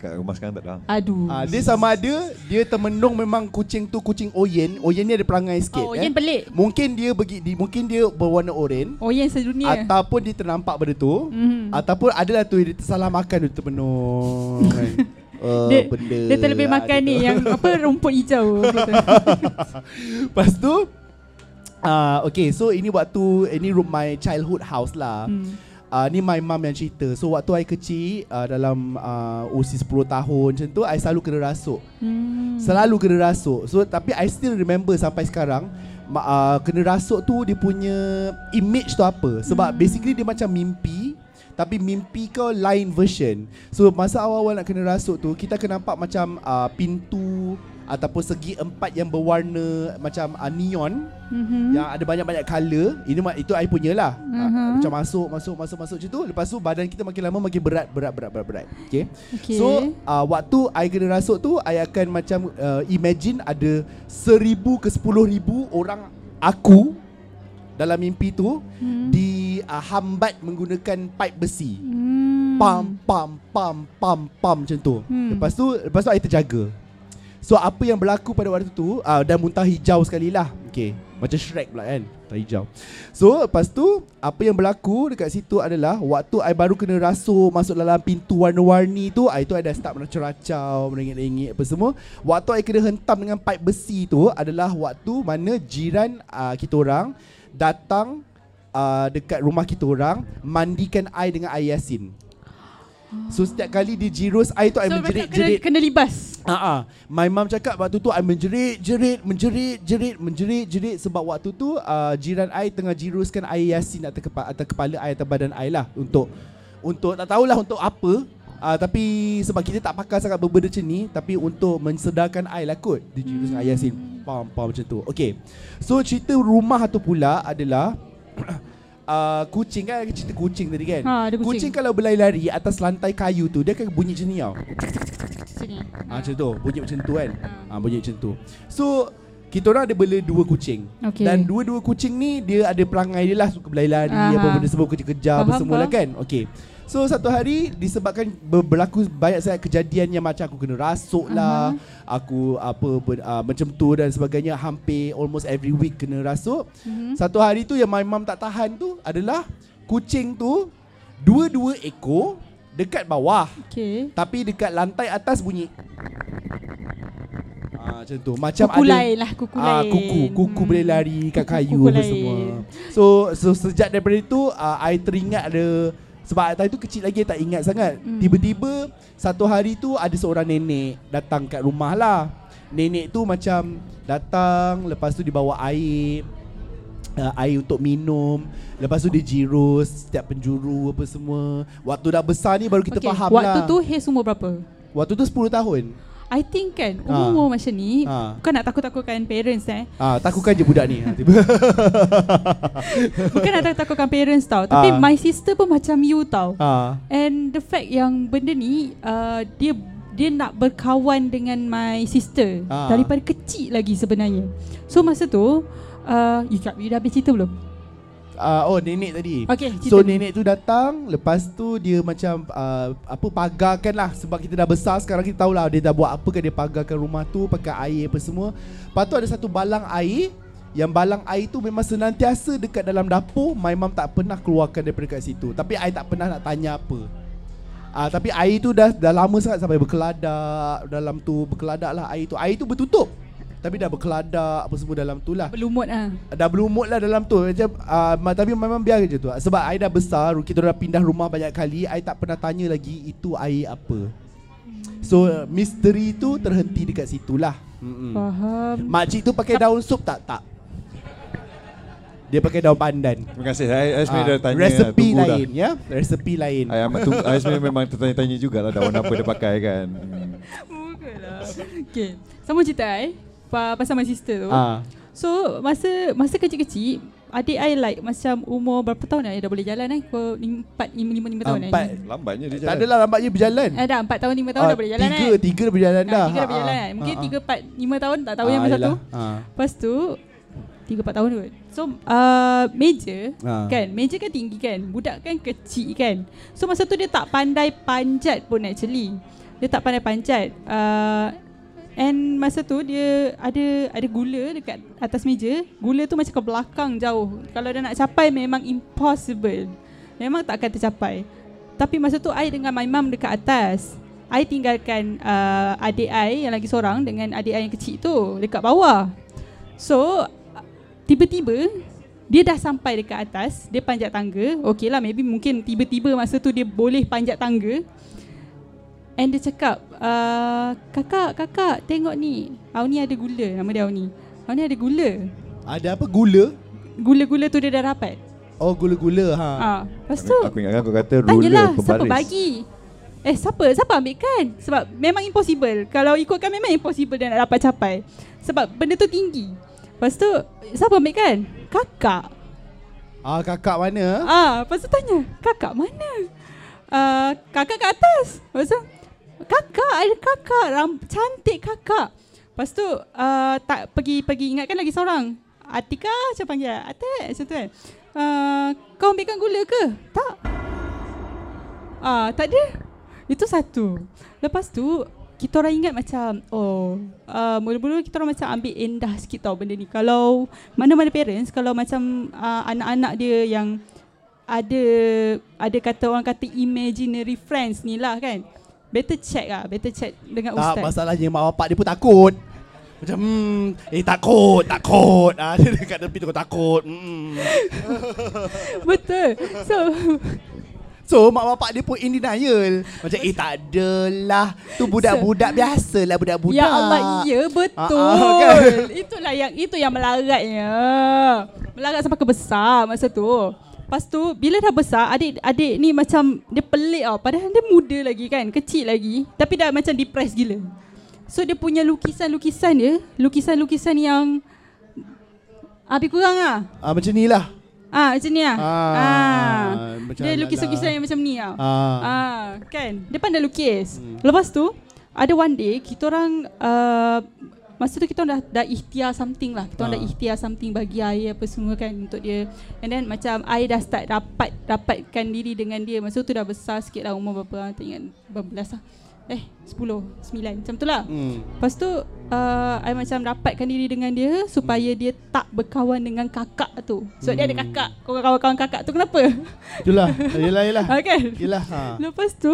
Kat rumah sekarang tak ada. Aduh. Ah, dia sama ada dia termenung memang kucing tu kucing Oyen. Oyen ni ada perangai sikit oh, eh. Yen pelik. Mungkin dia bagi di, mungkin dia berwarna oren Oh, Yen sedunia. ataupun dia ternampak benda tu Mhm. ataupun adalah tu dia tersalah makan dia termenung kan. Uh, dia, benda dia terlebih ah, makan dia ni tu. yang apa rumput hijau. Lepas tu uh, Okay so ini waktu Ini room my childhood house lah hmm. Uh, Ni my mum yang cerita. So waktu I kecil uh, Dalam uh, usia 10 tahun Macam tu I selalu kena rasuk. Hmm. Selalu kena rasuk. So tapi I still remember Sampai sekarang uh, Kena rasuk tu Dia punya Image tu apa. Sebab Hmm. basically dia macam mimpi tapi mimpi kau lain version. So masa awal-awal nak kena rasuk tu Kita akan nampak macam uh, pintu Ataupun segi empat yang berwarna Macam uh, neon Mhm. yang ada banyak-banyak color ini itu I punya lah Mhm. uh, macam masuk masuk masuk masuk macam tu lepas tu badan kita makin lama makin berat berat berat berat berat okay, Okay. so uh, waktu I kena rasuk tu I akan macam uh, imagine ada seribu ke sepuluh ribu orang aku dalam mimpi tu Hmm. di uh, menggunakan pipe besi Hmm. pam pam pam pam pam macam tu Hmm. lepas tu lepas tu I terjaga So apa yang berlaku pada waktu tu uh, Dan muntah hijau sekali lah Okay Macam Shrek pula kan Muntah hijau. So lepas tu Apa yang berlaku dekat situ adalah Waktu I baru kena rasuk Masuk dalam pintu warna-warni tu I tu I dah start meracau Merengik-rengik apa semua. Waktu I kena hentam dengan pipe besi tu Adalah waktu mana jiran uh, kita orang Datang uh, dekat rumah kita orang Mandikan I dengan air yasin So setiap kali dia jirus I tu I So, macam menjerit-jerit kena, kena libas. Ah, uh my mum cakap waktu tu I menjerit, jerit, menjerit, jerit, menjerit, jerit. Sebab waktu tu uh, jiran I tengah jiruskan air yasin atas kepala atas kepala I atau badan I lah. Untuk untuk tak tahulah untuk apa. Uh, tapi sebab kita tak pakar sangat berbenda macam ni Tapi untuk mensedarkan I lah kot. Dia jiruskan air yasin. Pam, pam macam tu. Okay So cerita rumah tu pula adalah uh, Kucing kan Cerita kucing tadi kan Ha, ada kucing. Kucing kalau berlari-lari atas lantai kayu tu Dia akan bunyi macam ni tau Sini. Ah macam tu, bunyi macam tu kan. Ah bunyi macam tu. So kita orang ada bela dua kucing. Okey. Dan dua-dua kucing ni dia ada perangai dia lah suka berlari-lari apa benda sebab kejar-kejar apa semua lah kan. Okey. So satu hari disebabkan ber- berlaku banyak sangat kejadian yang macam aku kena rasuk lah, aku apa ber, uh, macam tu dan sebagainya hampir almost every week kena rasuk. Mhm. Satu hari tu yang my mum tak tahan tu adalah kucing tu dua-dua ekor dekat bawah Okay. tapi dekat lantai atas bunyi Ah macam tu. Macam kuku ada lah, kuku ah, lain. kuku, kuku Hmm. boleh lari kat kayu Kuku apa semua. So so sejak daripada itu uh, I teringat ada sebab time tu kecil lagi tak ingat sangat. Hmm. Tiba-tiba satu hari tu ada seorang nenek datang kat rumah lah. Nenek tu macam datang lepas tu dibawa air uh, air untuk minum Lepas tu dia jirus setiap penjuru apa semua Waktu dah besar ni baru kita okay. faham Waktu lah tu Haze umur berapa? Waktu tu 10 tahun I think kan Ah. umur macam ni Ah. Bukan nak takut-takutkan parents eh Ah, takutkan je budak ni. Ha, tiba. Bukan nak takut-takutkan parents tau Tapi Ah. my sister pun macam you tau ah, And the fact yang benda ni uh, Dia dia nak berkawan dengan my sister Ah. Daripada kecil lagi sebenarnya So masa tu uh, you, you dah habis cerita belum? Ah, oh nenek tadi. Okay So ni. nenek tu datang, lepas tu dia macam uh, apa pagarkan lah. Sebab kita dah besar sekarang kita tahulah dia dah buat apa kan dia pagarkan rumah tu pakai air apa semua. Lepas tu ada satu balang air. Yang balang air tu memang senantiasa dekat dalam dapur. My mum tak pernah keluarkan daripada kat situ. Tapi I tak pernah nak tanya apa. Ah, tapi air tu dah dah lama sangat sampai berkeladak. Dalam tu berkeladak lah air tu. Air tu bertutup tapi dah berkeladak apa semua dalam tu lah Berlumut ah. dah berlumut lah dalam tu macam uh, tapi memang biar je tu sebab I dah besar kita dah pindah rumah banyak kali I tak pernah tanya lagi itu air apa so uh, misteri tu terhenti dekat situ lah Mm-mm. Faham. makcik tu pakai daun sup tak tak dia pakai daun pandan Terima kasih. I, I sebenarnya Ah, dah tanya. resepi tunggu dah. lain ya resepi lain I amat tunggu. I sebenarnya memang tertanya-tanya jugalah daun apa dia pakai kan. Hmm. Bukanlah. Okay. Sama cerita eh. Pa, pasal my sister tu. ah So masa masa kecil-kecil adik I like macam umur berapa tahun dah dah boleh jalan eh? Kau 4 5 5 5 tahun Empat. eh. Lambatnya dia Tak jalan. adalah nampaknya berjalan. Eh dah 4 tahun 5 tahun dah boleh jalan tiga, eh. Tiga dah berjalan Ah, dah. tiga dah boleh Ha, ha. kan. Mungkin Ha, ha. 3 4 5 tahun tak tahu Ah, yang masa yelah. tu. Ha. Lepas tu 3 4 tahun kot. So uh, meja Ha. kan, meja kan tinggi kan. Budak kan kecil kan. So masa tu dia tak pandai panjat pun actually. Dia tak pandai panjat. Uh, and masa tu dia ada ada gula dekat atas meja. Gula tu macam ke belakang jauh. Kalau dia nak capai memang impossible. Memang tak akan tercapai. Tapi masa tu I dengan my mum dekat atas. I tinggalkan uh, adik I yang lagi seorang dengan adik I yang kecil tu dekat bawah. So tiba-tiba dia dah sampai dekat atas, dia panjat tangga. Okey lah, maybe mungkin tiba-tiba masa tu dia boleh panjat tangga. And dia cakap, uh, kakak, kakak tengok ni. Auni ada gula, nama dia Auni. Auni ada gula. Ada apa? Gula? Gula-gula tu dia dah dapat. Oh, gula-gula. Ha. Ah, lepas tu, Aku ingatkan kau kata Tanyalah ruler siapa pembaris. bagi Eh siapa Siapa ambil kan Sebab memang impossible Kalau ikutkan memang impossible Dia nak dapat capai Sebab benda tu tinggi Lepas tu Siapa ambil kan Kakak Ah, kakak mana? Ah, Lepas tu tanya Kakak mana uh, Kakak kat atas Lepas tu Kakak Ada kakak ram, Cantik kakak Lepas tu uh, tak pergi pergi ingatkan lagi seorang. Atika macam panggil Atik macam tu kan. Uh, kau ambilkan gula ke? Tak. Ah, tak ada. Itu satu. Lepas tu kita orang ingat macam oh uh, mula-mula kita orang macam ambil endah sikit tau benda ni. Kalau mana-mana parents kalau macam uh, anak-anak dia yang ada ada kata orang kata imaginary friends ni lah kan. Better check lah, better check dengan Tak, ustaz. masalahnya mak bapak dia pun takut. Macam, hmm, eh takut, takut. Ah, dia dekat tepi tu takut. Hmm. Betul. So So, mak bapak dia pun in denial. Macam, eh tak adalah. Tu budak-budak biasalah, budak-budak. Ya Allah, ya betul. Ah, ah, kan? Itulah yang itu yang melaratnya. Melarat sampai ke besar masa tu. Lepas tu bila dah besar adik adik ni macam dia pelik tau. Padahal dia muda lagi kan, kecil lagi. Tapi dah macam depressed gila. So dia punya lukisan-lukisan dia, lukisan-lukisan yang Habis kurang ah. Ah, macam ni lah. Ah macam ni ah. Ah, Ah. macam Dia lukis-lukisan yang macam ni ah. Ah. Ah, kan? Dia pandai lukis. Hmm. Lepas tu, ada one day kita orang uh, masa tu kita dah dah ikhtiar something lah. Kita Ah. dah ikhtiar something bagi air apa semua kan untuk dia. And then macam air dah start dapat dapatkan diri dengan dia. Masa tu dah besar sikit lah umur berapa tak ingat berapa belas lah. Eh, 10, 9 macam tu lah. Hmm. Lepas tu uh, I macam dapatkan diri dengan dia supaya dia tak berkawan dengan kakak tu. Sebab dia ada kakak. Kau kawan-kawan kakak tu kenapa? Itulah. Yelah, yelah. Ah, kan? Yelah. Ha. Lepas tu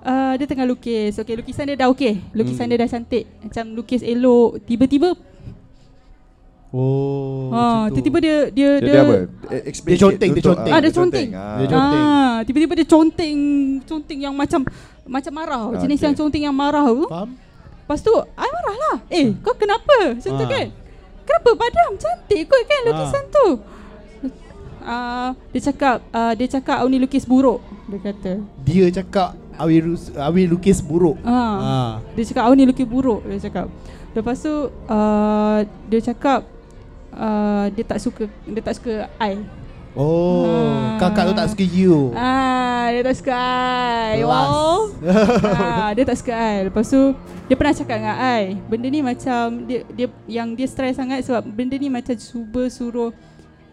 uh, dia tengah lukis. Okey, lukisan dia dah okey. Lukisan Hmm. dia dah cantik. Macam lukis elok. Tiba-tiba Oh, ha, tu. tiba-tiba dia dia Dia, dia apa? Eh, Dia conteng, sikit dia conteng. Ah, dia conteng. Ah. Dia conteng. Ah, tiba-tiba dia conteng, conteng yang macam macam marah. Ah, Jenis okey. yang conteng yang marah tu. Faham? Lepas tu, I marah lah. Eh, kau kenapa? Macam tu Ah. kan? Kenapa padam? Cantik kot kan lukisan Ah. tu. Uh, dia cakap uh, dia cakap awak ni lukis buruk dia kata. Dia cakap Awi, rus- Awi lukis buruk. Ah. Ah. Dia cakap awak ni lukis buruk dia cakap. Lepas tu uh, dia cakap uh, dia tak suka dia tak suka I. Oh, Ah. kakak tu tak suka you. Ah, dia tak suka I. Oh. ah, dia tak suka I. Lepas tu dia pernah cakap dengan I, benda ni macam dia dia yang dia stres sangat sebab benda ni macam cuba suruh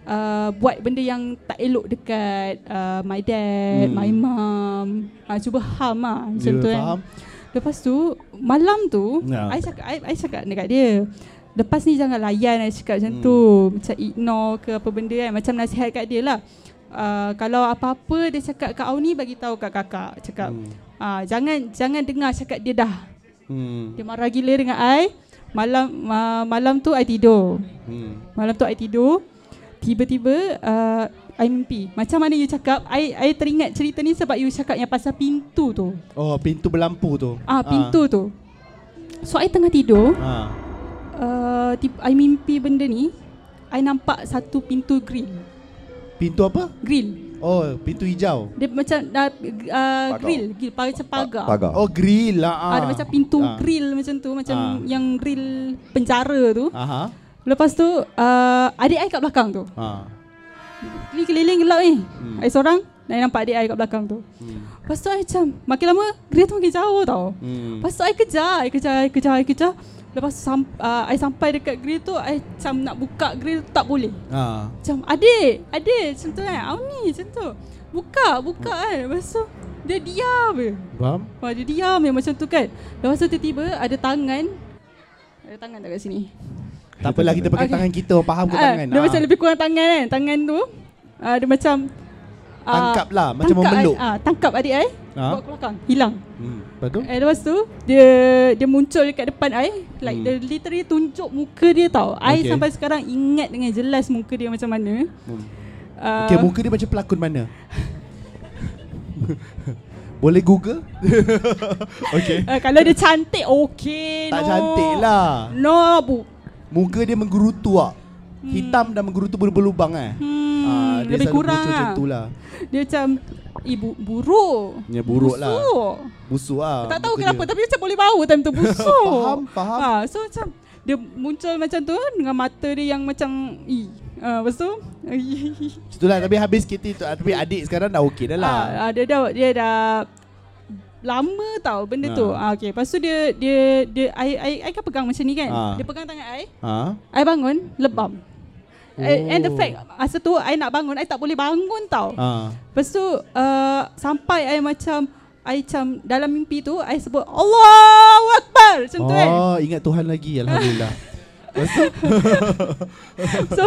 uh, buat benda yang tak elok dekat uh, my dad, Hmm. my mom. Ah, cuba harm lah macam Ya, tu kan. faham. Lepas tu malam tu Ya. I cakap I, I cakap dekat dia Lepas ni jangan layan I cakap macam Hmm. tu Macam ignore ke apa benda kan Macam nasihat kat dia lah uh, Kalau apa-apa dia cakap kat Auni Bagi tahu kat kakak Cakap Hmm. uh, Jangan jangan dengar cakap dia dah Hmm. Dia marah gila dengan I Malam uh, malam tu I tidur Hmm. Malam tu I tidur Tiba-tiba uh, I mimpi Macam mana you cakap I, I teringat cerita ni Sebab you cakap yang pasal pintu tu Oh, pintu berlampu tu. Ah pintu tu So I tengah tidur Ah. uh, I mimpi benda ni I nampak satu pintu grill Pintu apa? Grill Oh, pintu hijau. Dia macam uh, uh, grill, grill Macam pagar Pagar. Oh, grill lah. ah. Ada macam pintu Ah. grill macam tu Macam Ah. yang grill penjara tu Aha. Lepas tu uh, Adik I kat belakang tu Ha. Ni keliling gelap ni. Hmm. I seorang, I nampak adik I kat belakang tu. Hmm. Lepas tu I macam, makin lama grill tu makin jauh tau. Hmm. Lepas tu I kejar, I kejar, I kejar, I kejar. Lepas tu sam, uh, I sampai dekat grill tu, I macam nak buka grill tu tak boleh. Ha. Macam adik, adik macam tu kan. Au ni macam tu. Buka, buka kan. Lepas tu dia diam je. Faham? Wah, dia diam je macam tu kan. Lepas tu tiba-tiba ada tangan. Ada tangan tak kat sini. Tak apalah kita pakai Okay. tangan kita faham ke Ah, tangan. Dia Ah. macam lebih kurang tangan kan. Tangan tu. Uh, dia macam. ah, Tangkap lah, macam tangkap memeluk. Ah, tangkap adik I. Ah. Bawa ke belakang. Hilang. Hmm. Lepas tu? Eh, lepas tu dia dia muncul dekat depan I like Hmm. dia literally tunjuk muka dia tau. I Okay. sampai sekarang ingat dengan jelas muka dia macam mana. Hmm. Uh, Okay, muka dia macam pelakon mana? Boleh Google? okay. uh, kalau dia cantik okay Tak no. cantik lah. No bu. Muka dia menggerutu ah. Hitam dan menggerutu berlubang eh. Hmm, Ah, dia lebih kurang muncul macam lah. tu lah. Dia macam ibu buruk. Ya, buruk lah. Busuk. Busuk lah. tak tahu kenapa dia. tapi macam boleh bau time tu busuk. Faham, faham. Ha, so macam dia muncul macam tu dengan mata dia yang macam i. Uh, lepas tu Itulah tapi habis kita tu tapi adik sekarang dah okey dah lah. Ah, dia dah dia dah lama tau benda Ha. tu. Ah okey, lepas tu dia dia dia I I, I kan pegang macam ni kan. Ha. Dia pegang tangan I. Ha? I bangun lebam. Oh. And the Oh. fact masa tu I nak bangun I tak boleh bangun tau. Ha. Lepas tu uh, sampai I macam I macam dalam mimpi tu I sebut Allahu Akbar macam tu kan. Oh, ingat Tuhan lagi alhamdulillah. Lepas tu So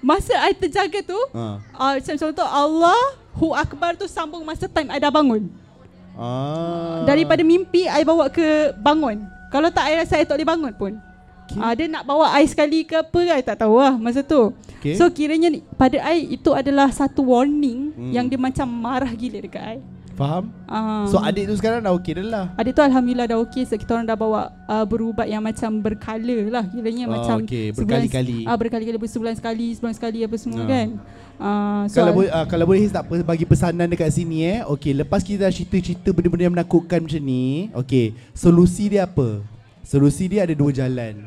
masa I terjaga tu ha. uh, macam contoh Allahu Akbar tu sambung masa time I dah bangun. Ah. Daripada mimpi I bawa ke bangun. Kalau tak I rasa I tak boleh bangun pun. Okay. Ah dia nak bawa I sekali ke apa I tak tahu lah masa tu. Okay. So kiranya ni- pada I itu adalah satu warning Hmm. yang dia macam marah gila dekat I. Faham? Ah. So adik tu sekarang dah okey dah lah. Adik tu Alhamdulillah dah okey sebab kita orang dah bawa uh, berubat yang macam berkala lah Kiranya Oh, macam sebulan- berkali-kali. Ah berkali-kali sebulan sekali Sebulan sekali apa semua Ah. kan uh, so kalau boleh uh, kalau boleh tak bagi pesanan dekat sini eh. Okey, lepas kita dah cerita-cerita benda-benda yang menakutkan macam ni, okey, solusi dia apa? Solusi dia ada dua jalan.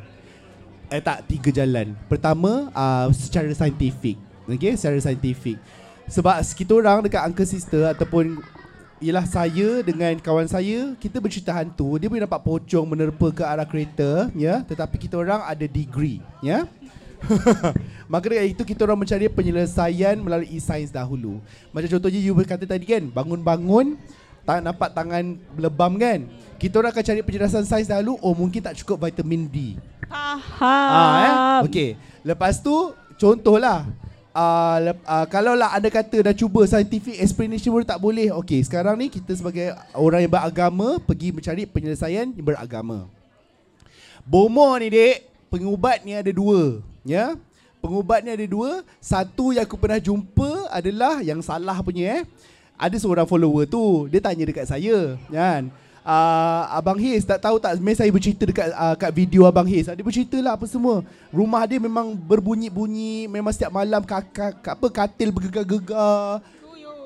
Eh tak, tiga jalan. Pertama, uh, secara saintifik. Okey, secara saintifik. Sebab kita orang dekat uncle sister ataupun ialah saya dengan kawan saya kita bercerita hantu dia boleh nampak pocong menerpa ke arah kereta ya tetapi kita orang ada degree ya Maka dengan itu kita orang mencari penyelesaian melalui sains dahulu. Macam contohnya you berkata tadi kan, bangun-bangun tak nampak tangan lebam kan. Kita orang akan cari penjelasan sains dahulu, oh mungkin tak cukup vitamin D. Faham Ah eh. Okey. Lepas tu contohlah Uh, lep, uh, kalau lah anda kata dah cuba scientific explanation pun tak boleh Okey sekarang ni kita sebagai orang yang beragama Pergi mencari penyelesaian yang beragama Bomo ni dek Pengubat ni ada dua Ya. Pengubat ni ada dua. Satu yang aku pernah jumpa adalah Yang salah punya eh. Ada seorang follower tu Dia tanya dekat saya Kan. Uh, Abang Hiz tak tahu tak? Mesti saya bercerita dekat uh, kat video Abang Hiz Dia bercerita lah apa semua. Rumah dia memang berbunyi-bunyi. Memang setiap malam kakak, apa katil bergegar-gegar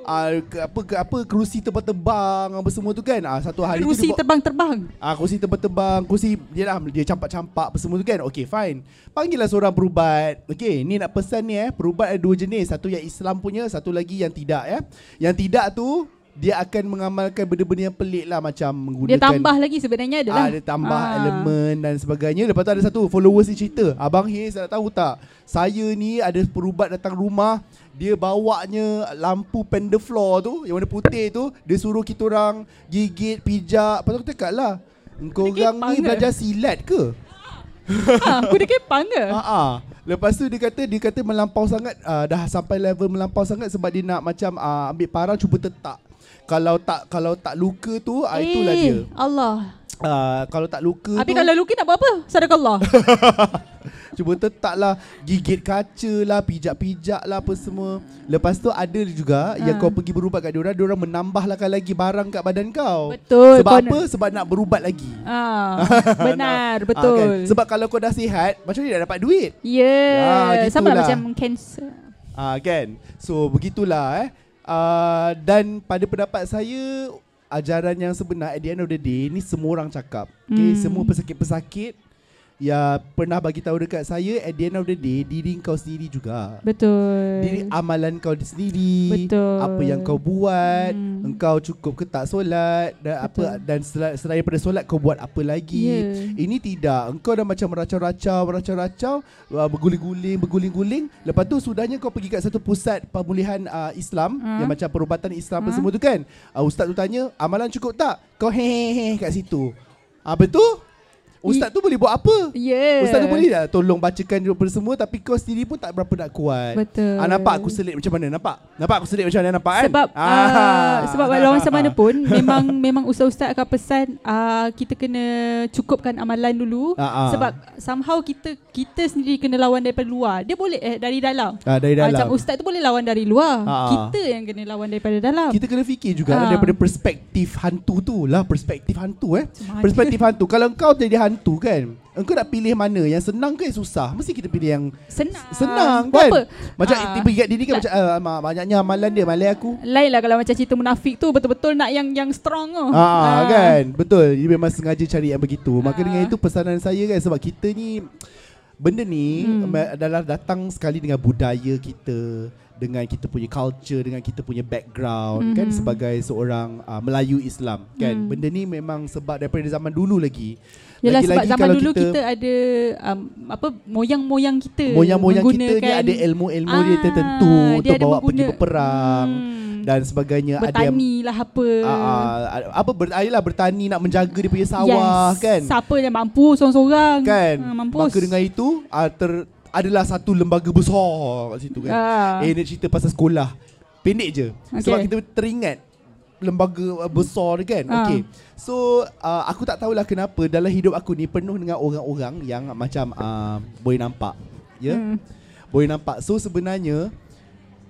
uh, ke, apa ke, apa kerusi terbang-terbang apa semua tu kan uh, satu hari tu Kerusi dia buat- terbang-terbang Ah kursi terbang-terbang, kursi dia lah dia campak-campak apa semua tu kan. Okey, fine. Panggillah seorang perubat. Okey, ni nak pesan ni eh, perubat ada dua jenis. Satu yang Islam punya, satu lagi yang tidak ya. Yang tidak tu dia akan mengamalkan benda-benda yang pelik lah macam menggunakan Dia tambah lagi sebenarnya adalah Ah, dia tambah Ah. elemen dan sebagainya. Lepas tu ada satu followers ni cerita. Abang Hiz nak tahu tak? Saya ni ada perubat datang rumah. Dia bawanya lampu pendefloor tu yang warna putih tu. Dia suruh kita orang gigit, pijak. Lepas tu aku cakap lah. Engkau Dia orang ni belajar silat ke? ha, Aku dah kepang ke Ha ah. Lepas tu dia kata dia kata melampau sangat uh, dah sampai level melampau sangat sebab dia nak macam uh, ambil parang cuba tetak. Kalau tak kalau tak luka tu ah, itulah eh, dia. Allah Uh, kalau tak luka Habis tu kalau luki nak buat apa Sadaqallah Cuba letak lah Gigit kaca lah Pijak-pijak lah Apa semua Lepas tu ada juga Ha. Yang kau pergi berubat kat diorang Diorang menambahkan lagi Barang kat badan kau Betul Sebab apa? nak- Sebab nak berubat lagi ah, Benar Ah, Betul kan? Sebab kalau kau dah sihat Macam ni dah dapat duit Ya Ah, yeah. Sama gitulah. lah macam cancer Ah kan So begitulah eh uh, Dan pada pendapat saya Ajaran yang sebenar At the end of the day Ni semua orang cakap okay? Hmm. Semua pesakit-pesakit Ya pernah bagi tahu dekat saya At the end of the day Diri kau sendiri juga Betul. Diri amalan kau sendiri Betul. Apa yang kau buat Hmm. Engkau cukup ke tak solat Dan apa Betul. dan sel- selain daripada solat Kau buat apa lagi Ya. Ini tidak Engkau dah macam meracau-racau Meracau-racau uh, Berguling-guling Berguling-guling Lepas tu sudahnya kau pergi kat satu pusat Pemulihan uh, Islam Ha? Yang macam perubatan Islam apa Ha? semua tu kan uh, Ustaz tu tanya Amalan cukup tak? Kau hehehe kat situ Ah betul? Ustaz tu boleh buat apa? Ya. Ustaz tu boleh tak tolong bacakan daripada semua Tapi kau sendiri pun tak berapa nak kuat Betul. ah, Nampak aku selit macam mana? Nampak? Nampak aku selit macam mana? Nampak kan? Sebab uh, sebab walau masa mana pun memang memang ustaz-ustaz akan pesan uh, kita kena cukupkan amalan dulu Ah, ah. sebab somehow kita kita sendiri kena lawan daripada luar. Dia boleh eh, dari dalam. ah, Dari Ah, dalam Macam ustaz tu boleh lawan dari luar. Ah, ah. Kita yang kena lawan daripada dalam. Kita kena fikir juga Ah. daripada perspektif hantu tu lah Perspektif hantu eh mana? Perspektif hantu Kalau kau jadi hantu kan Engkau nak pilih mana Yang senang ke yang susah Mesti kita pilih yang senang. senang kan Apa? Macam Ah. tiba ingat diri kan Macam ah, mak- banyaknya amalan dia Malai aku Lain lah kalau macam cerita munafik tu betul-betul nak yang yang strong tu. Ah, kan Betul Dia memang sengaja cari yang begitu Maka Ah. dengan itu pesanan saya kan Sebab kita ni Benda ni Hmm. adalah datang sekali dengan budaya kita dengan kita punya culture dengan kita punya background Mhm. kan sebagai seorang uh, Melayu Islam kan Hmm. benda ni memang sebab daripada zaman dulu lagi Yalah sebab zaman dulu kita, kita ada um, apa moyang-moyang kita moyang-moyang kita ni ada ilmu-ilmu dia Ah, tertentu dia untuk bawa pergi berperang Hmm. dan sebagainya ada lah apa. Ah, ah, apa ber, ayolah bertani nak menjaga dia punya sawah yes. kan Siapa yang mampu seorang-seorang. kan Ah, mampus. maka dengan itu uh, ter adalah satu lembaga besar kat situ kan Ah. eh nak cerita pasal sekolah pendek je Okay. sebab kita teringat lembaga uh, besar ni kan Ah. okey so uh, aku tak tahulah kenapa dalam hidup aku ni penuh dengan orang-orang yang macam uh, boleh nampak ya yeah? Hmm. boleh nampak so sebenarnya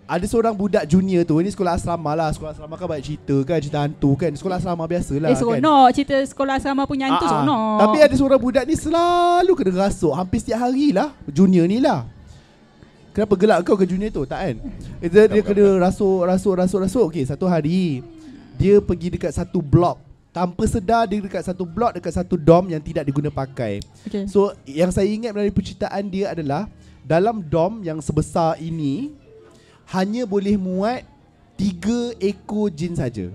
ada seorang budak junior tu Ini sekolah asrama lah Sekolah asrama kan banyak cerita kan Cerita hantu kan Sekolah asrama biasa lah Eh kan seronok cerita sekolah asrama punya hantu Ah, ah. seronok. Tapi ada seorang budak ni selalu kena rasuk Hampir setiap hari lah Junior ni lah Kenapa gelak kau ke junior tu? Tak kan? Dia, dia kena rasuk, rasuk, rasuk, rasuk Okay satu hari Dia pergi dekat satu blok Tanpa sedar dia dekat satu blok Dekat satu dom yang tidak diguna pakai Okay. So yang saya ingat dari penceritaan dia adalah Dalam dom yang sebesar ini Hanya boleh muat Tiga ekor jin saja.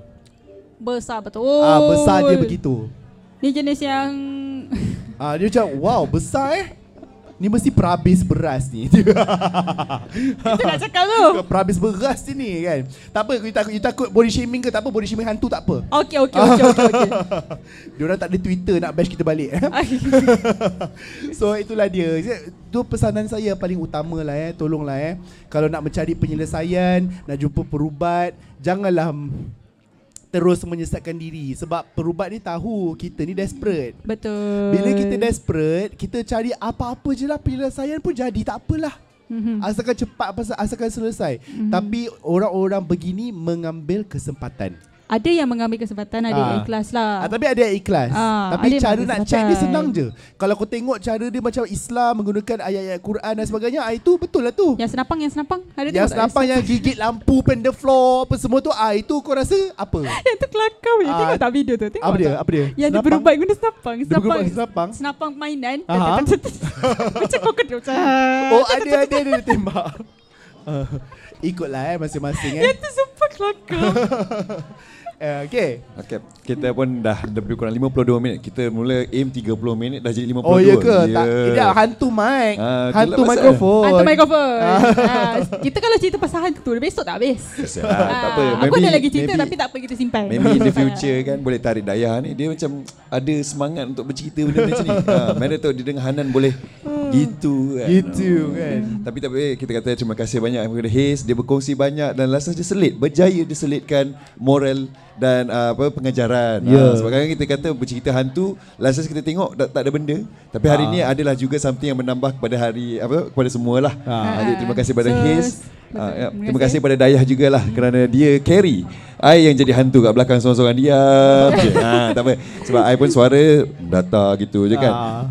Besar betul. Ah besar dia begitu. Ni jenis yang Ah dia macam wow besar eh. Ni mesti perhabis beras ni. Kita nak cakap tu. perhabis beras ni kan. Tak apa you takut, you takut body shaming ke tak apa body shaming hantu tak apa. Okey okey okey okey okey. Diorang tak ada Twitter nak bash kita balik. eh. so itulah dia. Itu pesanan saya paling utama lah eh. Tolonglah eh. Kalau nak mencari penyelesaian, nak jumpa perubat, janganlah terus menyesatkan diri sebab perubat ni tahu kita ni desperate. Betul. Bila kita desperate, kita cari apa-apa je lah penyelesaian pun jadi tak apalah. Mhm. Asalkan cepat pasal asalkan selesai. Mhm. Tapi orang-orang begini mengambil kesempatan. Ada yang mengambil kesempatan, ada yang Ah. ikhlas lah. Ah, tapi ada yang ikhlas. Ah, tapi ada cara nak check dia senang je. Kalau kau tengok cara dia macam Islam menggunakan ayat-ayat Quran dan sebagainya, ah, itu betul lah tu. Yang senapang, yang senapang. Ada Yang senapang yang gigit lampu pen the floor apa semua tu, ah itu kau rasa apa? Yang tu kelakar weh. Ah, Tengok tak video tu? Tengok Apa dia? Apa dia? Yang dia berubat guna senapang. Senapang, senapang? senapang mainan. Macam kau macam. Oh ada ada ada dia tembak. Ikutlah eh masing-masing eh. Yang tu sumpah kelakar. Uh, okay. Okay, kita pun dah lebih kurang 52 minit. Kita mula aim 30 minit dah jadi 52. Oh ya ke? Ya. Tak, tidak hantu mic. Ah, hantu mikrofon. Hantu mikrofon. Ah, kita kalau cerita pasal hantu, besok tak habis. Ah, tak apa. Ah, Aku Maybe- ada lagi cerita maybe- tapi tak apa kita simpan. Maybe in the future kan boleh tarik dayah ni dia macam ada semangat untuk bercerita benda macam ni. Ha, mana tahu dia dengan Hanan boleh gitu kan. Gitu kan. Tapi tak apa kita kata terima kasih banyak kepada Haze dia berkongsi banyak dan last dia selit berjaya dia selitkan moral dan uh, apa pengajaran. Ya. Ha, sebab kadang kita kata bercerita hantu last kita tengok tak, tak ada benda tapi hari Ah. ni adalah juga something yang menambah kepada hari apa kepada semualah. Ah. Ha, jadi terima kasih kepada So, betul. Ah, ya, Terima terima kasih. kasih pada Dayah jugalah kerana dia carry I yang jadi hantu kat belakang seorang-seorang diam je. ha, tak apa. Sebab I pun suara data gitu je kan. Ah.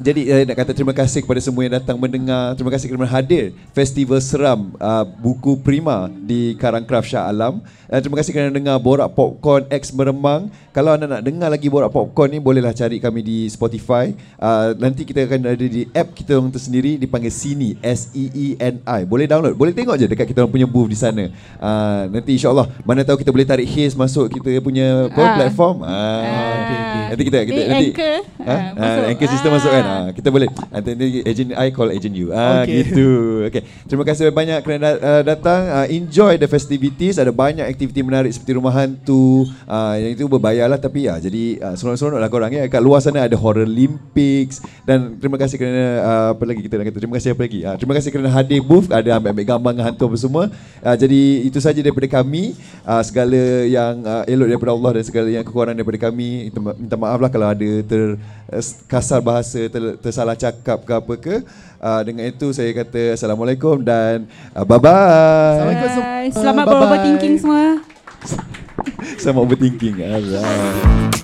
Jadi uh, nak kata terima kasih kepada semua yang datang mendengar. Terima kasih kerana hadir Festival Seram uh, Buku Prima di Karangcraft Shah Alam. Dan terima kasih kerana dengar Borak Popcorn X Meremang. Kalau anda nak dengar lagi Borak Popcorn ni bolehlah cari kami di Spotify. Uh, nanti kita akan ada di app kita orang tersendiri dipanggil Sini S E E N I. Boleh download. Boleh tengok je dekat kita orang punya booth di sana. Uh, nanti insya-Allah mana tahu kita boleh tarik Haze masuk kita punya platform. Ah. okay, okay. Nanti kita kita nanti anchor. Ha? Ah, Ah, masuk. anchor system masuk kan. Ah, kita boleh nanti agent I call agent you. Ah Okay. gitu. Okay. Terima kasih banyak kerana da- uh, datang. Uh, enjoy the festivities. Ada banyak aktiviti menarik seperti rumah hantu. Uh, yang itu berbayar lah tapi ya jadi uh, seronok-seronok lah korang ya. Kat luar sana ada horror Olympics dan terima kasih kerana uh, apa lagi kita nak kata terima kasih apa lagi. Uh, terima kasih kerana hadir booth ada ambil-ambil gambar dengan hantu apa semua. Uh, jadi itu saja daripada kami. Uh, segala yang uh, elok daripada Allah dan segala yang kekurangan daripada kami. Minta, maaf lah kalau ada ter uh, kasar bahasa ter, tersalah cakap ke apa ke. Uh, dengan itu saya kata assalamualaikum dan uh, bye bye. Assalamualaikum semua. Bye. Selamat Bye-bye. beroverthinking semua. Sama overthinking. Alright.